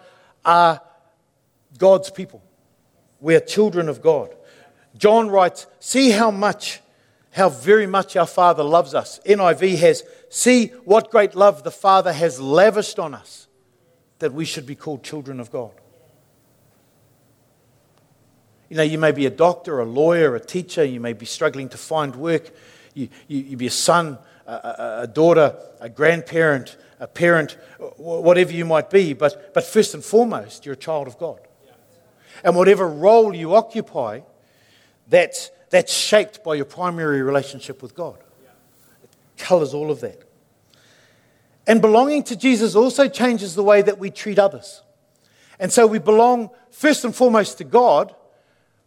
are God's people. We are children of God. John writes, See how much, how very much our Father loves us. NIV has, See what great love the Father has lavished on us that we should be called children of God. You know, you may be a doctor, a lawyer, a teacher, you may be struggling to find work, you, you, you be a son, a, a daughter, a grandparent, a parent, whatever you might be, but, but first and foremost, you're a child of God. And whatever role you occupy, that's, that's shaped by your primary relationship with God. It colors all of that. And belonging to Jesus also changes the way that we treat others. And so we belong first and foremost to God,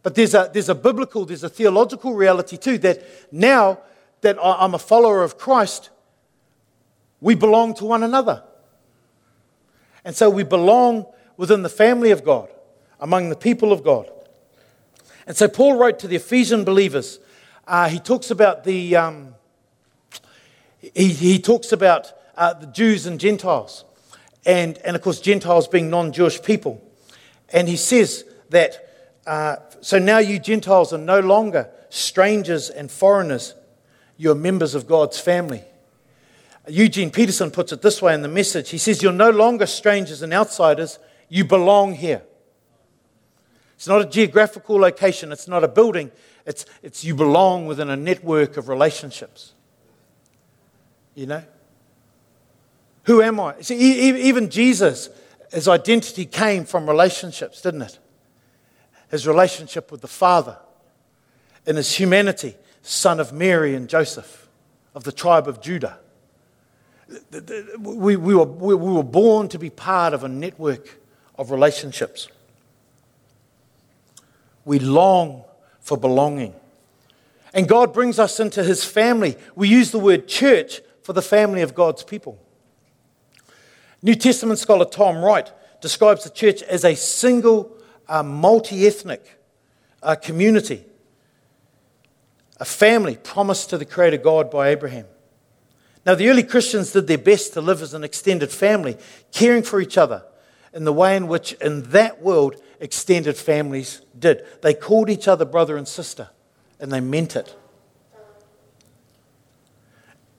but there's a, there's a biblical, there's a theological reality too that now that I'm a follower of Christ, we belong to one another. And so we belong within the family of God, among the people of God. And so Paul wrote to the Ephesian believers. Uh, he talks about the, um, he, he talks about uh, the Jews and Gentiles, and, and of course, Gentiles being non Jewish people. And he says that, uh, so now you Gentiles are no longer strangers and foreigners, you're members of God's family. Eugene Peterson puts it this way in the message. He says, You're no longer strangers and outsiders, you belong here. It's not a geographical location, it's not a building, it's, it's you belong within a network of relationships. You know? Who am I? See, even Jesus, his identity came from relationships, didn't it? His relationship with the Father. In his humanity, son of Mary and Joseph, of the tribe of Judah. We, we, were, we were born to be part of a network of relationships. We long for belonging. And God brings us into his family. We use the word church for the family of God's people. New Testament scholar Tom Wright describes the church as a single, uh, multi ethnic uh, community, a family promised to the Creator God by Abraham. Now, the early Christians did their best to live as an extended family, caring for each other in the way in which, in that world, extended families did. They called each other brother and sister, and they meant it.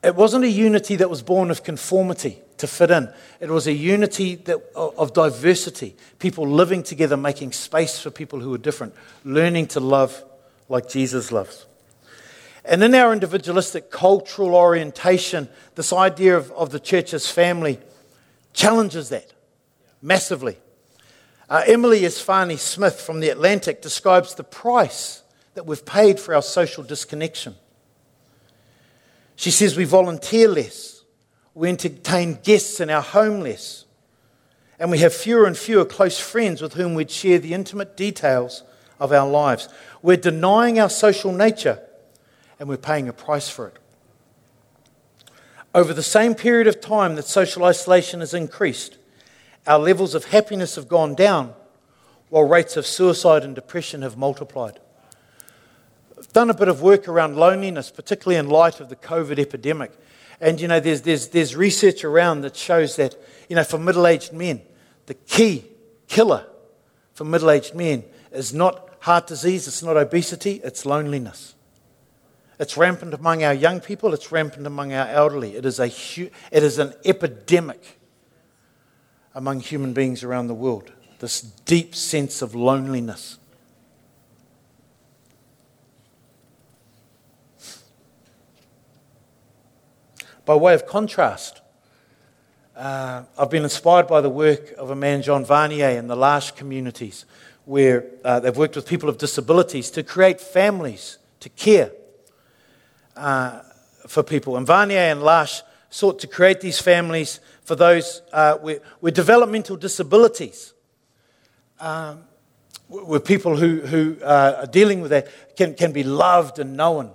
It wasn't a unity that was born of conformity to fit in, it was a unity that, of diversity, people living together, making space for people who are different, learning to love like Jesus loves. And in our individualistic cultural orientation, this idea of, of the church as family challenges that massively. Uh, Emily Esfahani Smith from The Atlantic describes the price that we've paid for our social disconnection. She says we volunteer less, we entertain guests in our home less, and we have fewer and fewer close friends with whom we'd share the intimate details of our lives. We're denying our social nature and we're paying a price for it. Over the same period of time that social isolation has increased, our levels of happiness have gone down while rates of suicide and depression have multiplied. I've done a bit of work around loneliness, particularly in light of the COVID epidemic. And, you know, there's, there's, there's research around that shows that, you know, for middle aged men, the key killer for middle aged men is not heart disease, it's not obesity, it's loneliness. It's rampant among our young people, it's rampant among our elderly. It is, a, it is an epidemic among human beings around the world, this deep sense of loneliness. By way of contrast, uh, I've been inspired by the work of a man, John Vanier, in the L'Arche communities, where uh, they've worked with people of disabilities to create families to care uh, for people. And Vanier and L'Arche sought to create these families for those uh, with, with, developmental disabilities, um, with people who, who uh, are dealing with that, can, can be loved and known.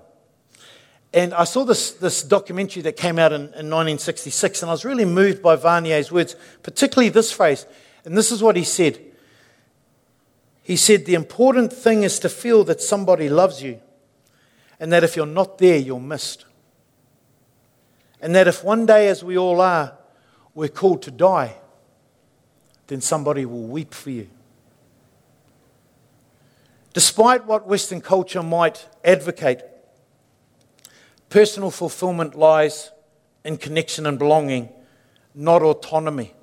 And I saw this, this documentary that came out in, in 1966, and I was really moved by Vanier's words, particularly this phrase. And this is what he said He said, The important thing is to feel that somebody loves you, and that if you're not there, you're missed. And that if one day, as we all are, we're called to die, then somebody will weep for you. Despite what Western culture might advocate, personal fulfillment lies in connection and belonging, not autonomy.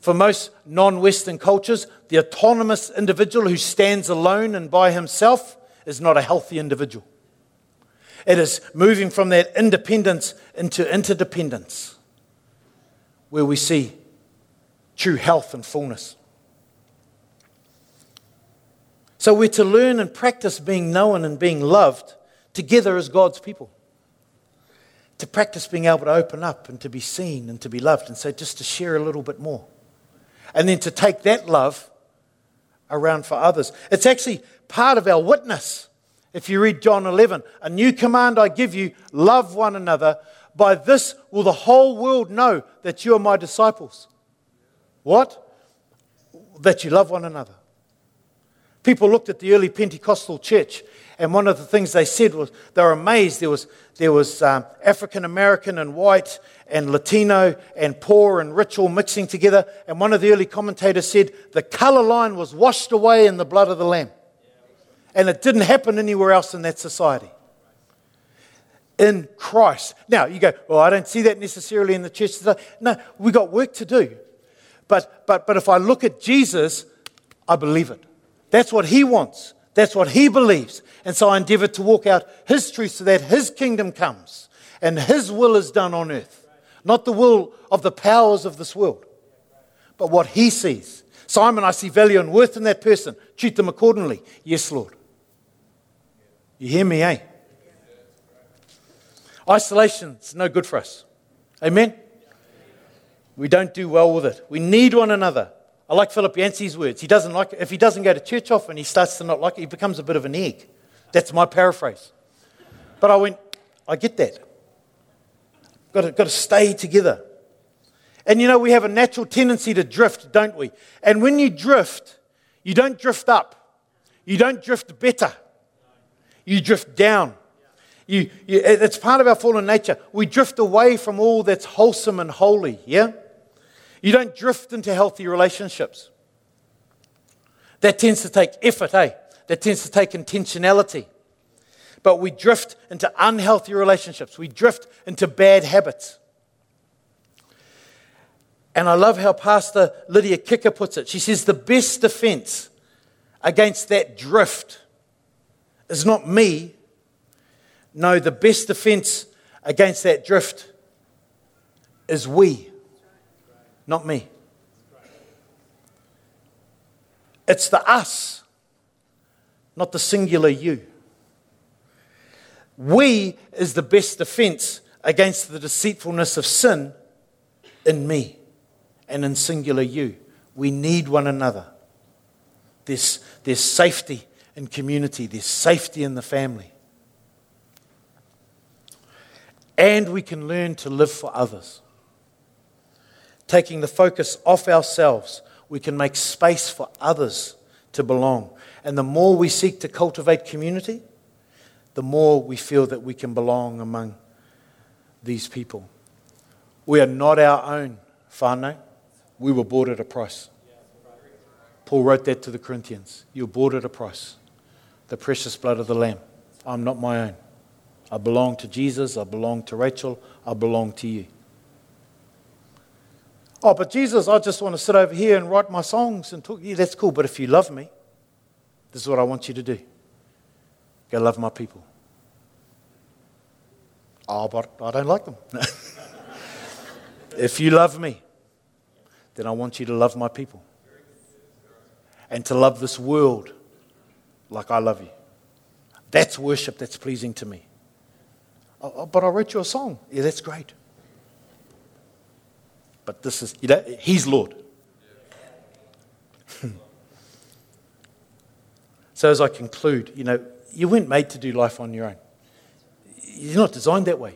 For most non Western cultures, the autonomous individual who stands alone and by himself is not a healthy individual. It is moving from that independence into interdependence where we see true health and fullness. So we're to learn and practice being known and being loved together as God's people. To practice being able to open up and to be seen and to be loved. And so just to share a little bit more. And then to take that love around for others. It's actually part of our witness if you read John 11, a new command I give you love one another. By this will the whole world know that you are my disciples. What? That you love one another. People looked at the early Pentecostal church And one of the things they said was they were amazed. There was, there was um, African American and white and Latino and poor and rich all mixing together. And one of the early commentators said the color line was washed away in the blood of the Lamb. And it didn't happen anywhere else in that society. In Christ. Now, you go, well, I don't see that necessarily in the church today. No, we got work to do. But, but, but if I look at Jesus, I believe it. That's what he wants. That's what he believes. And so I endeavor to walk out his truth so that his kingdom comes and his will is done on earth. Not the will of the powers of this world, but what he sees. Simon, I see value and worth in that person. Treat them accordingly. Yes, Lord. You hear me, eh? Isolation's no good for us. Amen? We don't do well with it. We need one another. I like Philip Yancey's words. He doesn't like if he doesn't go to church often, he starts to not like it. He becomes a bit of an egg. That's my paraphrase. But I went, I get that. Got to, got to stay together. And you know, we have a natural tendency to drift, don't we? And when you drift, you don't drift up. You don't drift better. You drift down. You, you, it's part of our fallen nature. We drift away from all that's wholesome and holy, yeah? You don't drift into healthy relationships. That tends to take effort, eh? That tends to take intentionality. But we drift into unhealthy relationships. We drift into bad habits. And I love how Pastor Lydia Kicker puts it. She says, The best defense against that drift is not me. No, the best defense against that drift is we not me. It's the us, not the singular you. We is the best defense against the deceitfulness of sin in me and in singular you. We need one another. There's, there's safety in community, there's safety in the family. And we can learn to live for others taking the focus off ourselves, we can make space for others to belong. And the more we seek to cultivate community, the more we feel that we can belong among these people. We are not our own, whānau. We were bought at a price. Paul wrote that to the Corinthians. You were bought at a price. The precious blood of the Lamb. I'm not my own. I belong to Jesus. I belong to Rachel. I belong to you. Oh, but Jesus, I just want to sit over here and write my songs and talk. Yeah, that's cool. But if you love me, this is what I want you to do go love my people. Oh, but I don't like them. if you love me, then I want you to love my people and to love this world like I love you. That's worship that's pleasing to me. Oh, oh but I wrote you a song. Yeah, that's great. But this is, you know, He's Lord. so as I conclude, you know, you weren't made to do life on your own. You're not designed that way.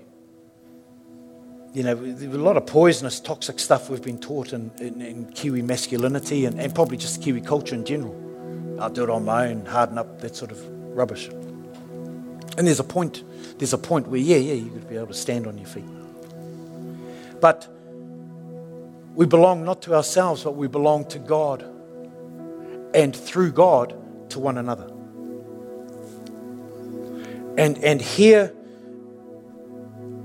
You know, there's a lot of poisonous, toxic stuff we've been taught in, in, in Kiwi masculinity and, and probably just Kiwi culture in general. I'll do it on my own, harden up, that sort of rubbish. And there's a point, there's a point where, yeah, yeah, got to be able to stand on your feet. But we belong not to ourselves, but we belong to God. And through God, to one another. And, and here,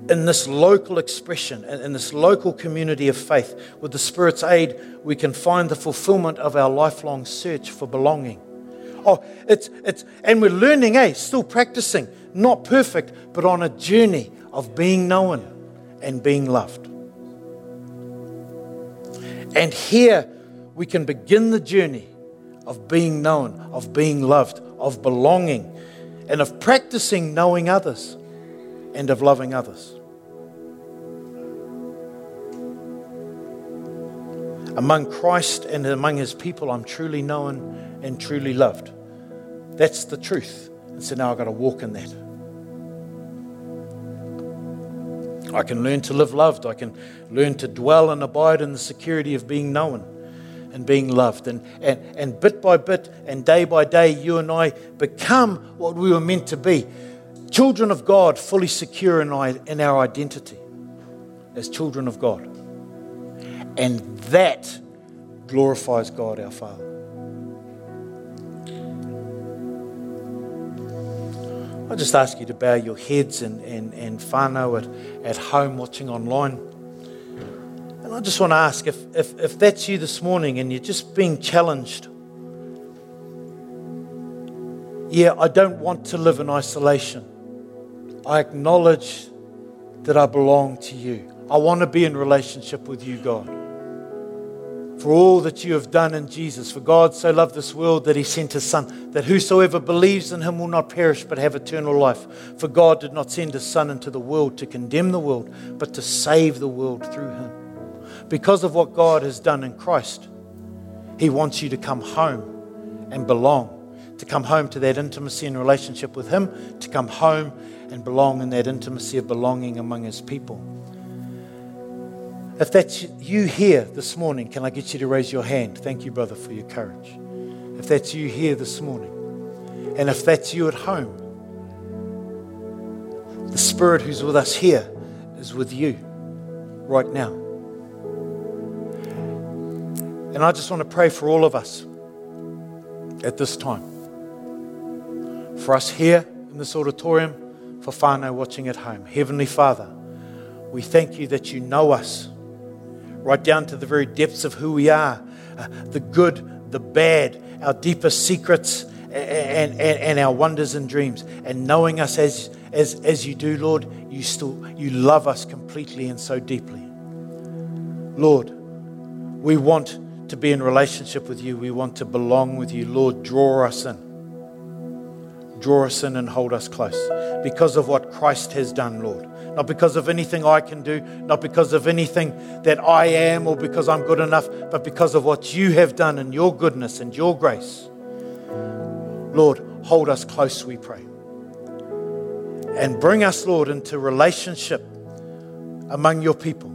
in this local expression, in this local community of faith, with the Spirit's aid, we can find the fulfillment of our lifelong search for belonging. Oh, it's, it's, and we're learning, eh? Still practicing, not perfect, but on a journey of being known and being loved. And here we can begin the journey of being known, of being loved, of belonging, and of practicing knowing others and of loving others. Among Christ and among his people, I'm truly known and truly loved. That's the truth. And so now I've got to walk in that. I can learn to live loved. I can learn to dwell and abide in the security of being known. and being loved. And, and, and bit by bit and day by day, you and I become what we were meant to be children of God, fully secure in our, identity as children of God. And that glorifies God our Father. I just ask you to bow your heads and, and, and whānau at, at home watching online. And I just want to ask if, if, if that's you this morning and you're just being challenged. Yeah, I don't want to live in isolation. I acknowledge that I belong to you. I want to be in relationship with you, God. For all that you have done in Jesus, for God so loved this world that he sent his Son, that whosoever believes in him will not perish but have eternal life. For God did not send his Son into the world to condemn the world, but to save the world through him. Because of what God has done in Christ, he wants you to come home and belong to come home to that intimacy and relationship with Him, to come home and belong in that intimacy of belonging among His people. If that's you here this morning, can I get you to raise your hand? Thank you, brother, for your courage. If that's you here this morning, and if that's you at home, the Spirit who's with us here is with you right now. And I just want to pray for all of us at this time for us here in this auditorium, for whānau watching at home. Heavenly Father, we thank you that you know us right down to the very depths of who we are uh, the good, the bad, our deepest secrets, and, and, and our wonders and dreams. And knowing us as, as, as you do, Lord, you still you love us completely and so deeply. Lord, we want to be in relationship with you. We want to belong with you. Lord, draw us in draw us in and hold us close because of what Christ has done, Lord. Not because of anything I can do, not because of anything that I am or because I'm good enough, but because of what you have done in your goodness and your grace. Lord, hold us close, we pray. And bring us, Lord, into relationship among your people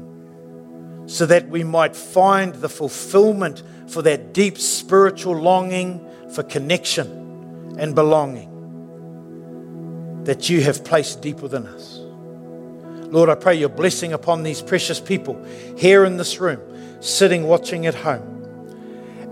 so that we might find the fulfillment for that deep spiritual longing for connection and belonging that you have placed deep within us. Lord, I pray your blessing upon these precious people here in this room, sitting watching at home.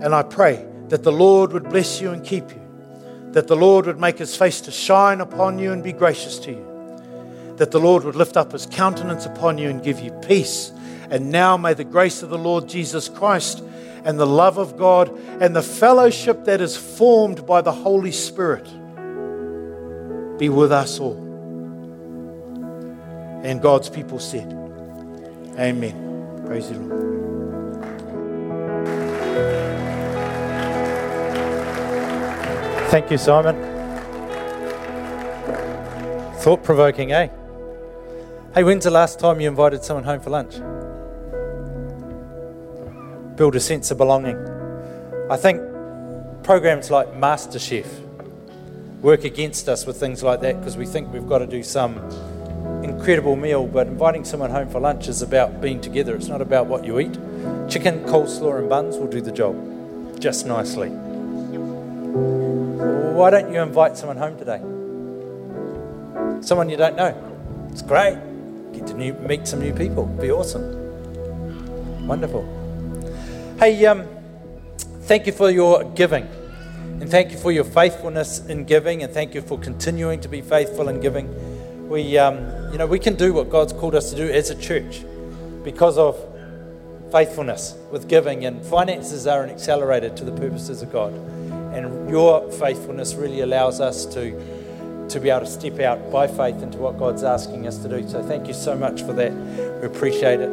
And I pray that the Lord would bless you and keep you, that the Lord would make his face to shine upon you and be gracious to you, that the Lord would lift up his countenance upon you and give you peace. And now may the grace of the Lord Jesus Christ and the love of God and the fellowship that is formed by the Holy Spirit be with us all. And God's people said, Amen. Praise the Lord. Thank you, Simon. Thought provoking, eh? Hey, when's the last time you invited someone home for lunch? Build a sense of belonging. I think programs like MasterChef work against us with things like that because we think we've got to do some incredible meal, but inviting someone home for lunch is about being together. It's not about what you eat. Chicken, coleslaw, and buns will do the job just nicely. Why don't you invite someone home today? Someone you don't know. It's great. Get to new, meet some new people. Be awesome. Wonderful. Hey, um, thank you for your giving. And thank you for your faithfulness in giving, and thank you for continuing to be faithful in giving. We, um, you know, we can do what God's called us to do as a church because of faithfulness with giving, and finances are an accelerator to the purposes of God. And your faithfulness really allows us to to be able to step out by faith into what God's asking us to do. So thank you so much for that. We appreciate it,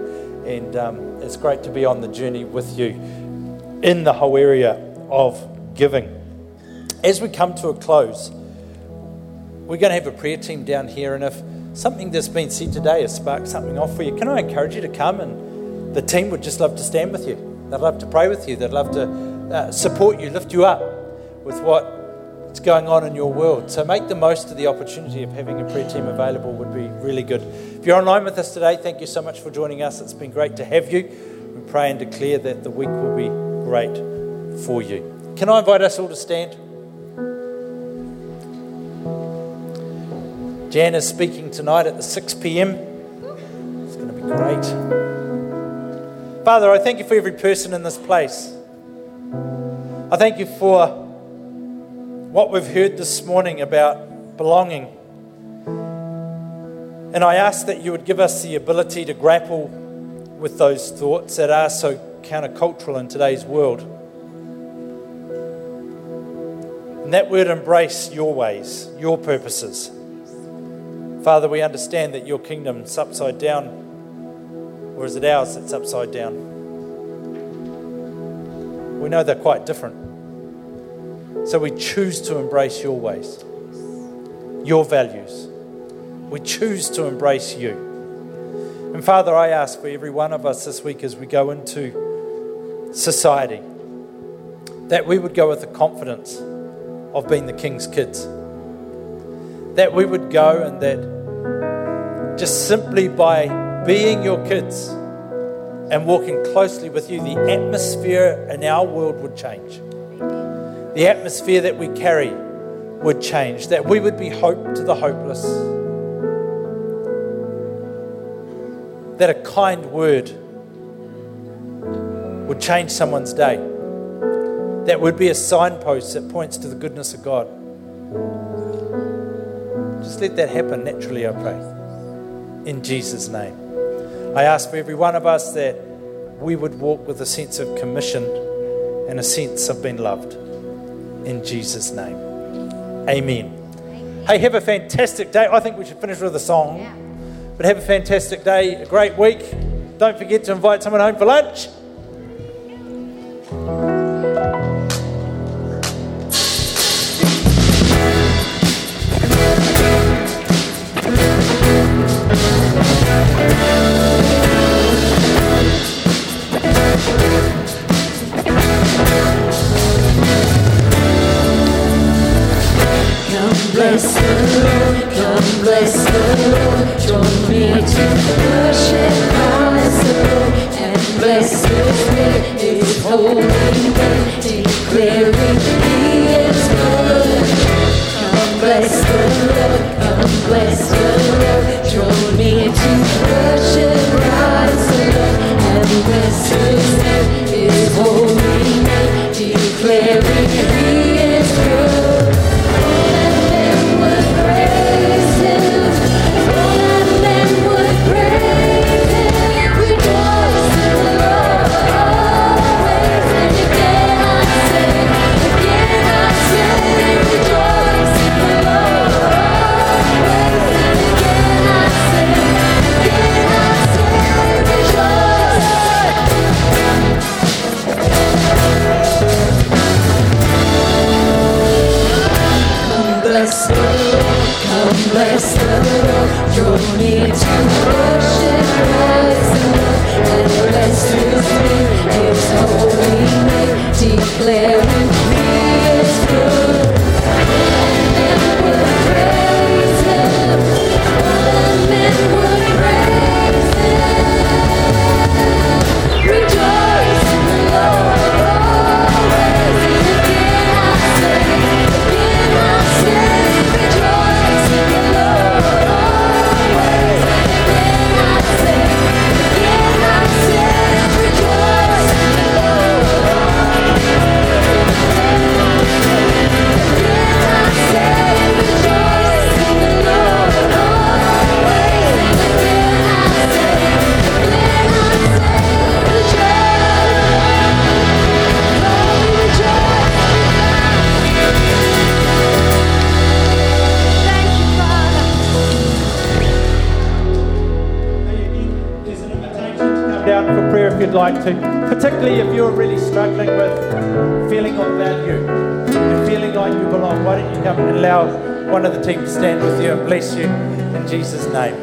and um, it's great to be on the journey with you in the whole area of giving as we come to a close, we're going to have a prayer team down here, and if something that's been said today has sparked something off for you, can I encourage you to come? And the team would just love to stand with you. They'd love to pray with you. They'd love to uh, support you, lift you up with what's going on in your world. So make the most of the opportunity of having a prayer team available would be really good. If you're online with us today, thank you so much for joining us. It's been great to have you. We pray and declare that the week will be great for you. Can I invite us all to stand? Jan is speaking tonight at the 6 p.m. It's going to be great. Father, I thank you for every person in this place. I thank you for what we've heard this morning about belonging. And I ask that you would give us the ability to grapple with those thoughts that are so countercultural in today's world. And that word embrace your ways, your purposes. Father, we understand that your kingdom's upside down, or is it ours that's upside down? We know they're quite different. So we choose to embrace your ways, your values. We choose to embrace you. And Father, I ask for every one of us this week as we go into society that we would go with the confidence of being the King's kids. That we would go and that just simply by being your kids and walking closely with you, the atmosphere in our world would change. The atmosphere that we carry would change, that we would be hope to the hopeless. That a kind word would change someone's day. That would be a signpost that points to the goodness of God. Just let that happen naturally, I pray in Jesus' name. I ask for every one of us that we would walk with a sense of commission and a sense of being loved. In Jesus' name. Amen. Hey, have a fantastic day. I think we should finish with a song. But have a fantastic day, a great week. Don't forget to invite someone home for lunch. The Lord. Join me to worship the and bless His name, His holy name, declaring He is good. Come bless the Lord, come bless the Lord. Join me to worship the and bless His name, His holy Jesus' name.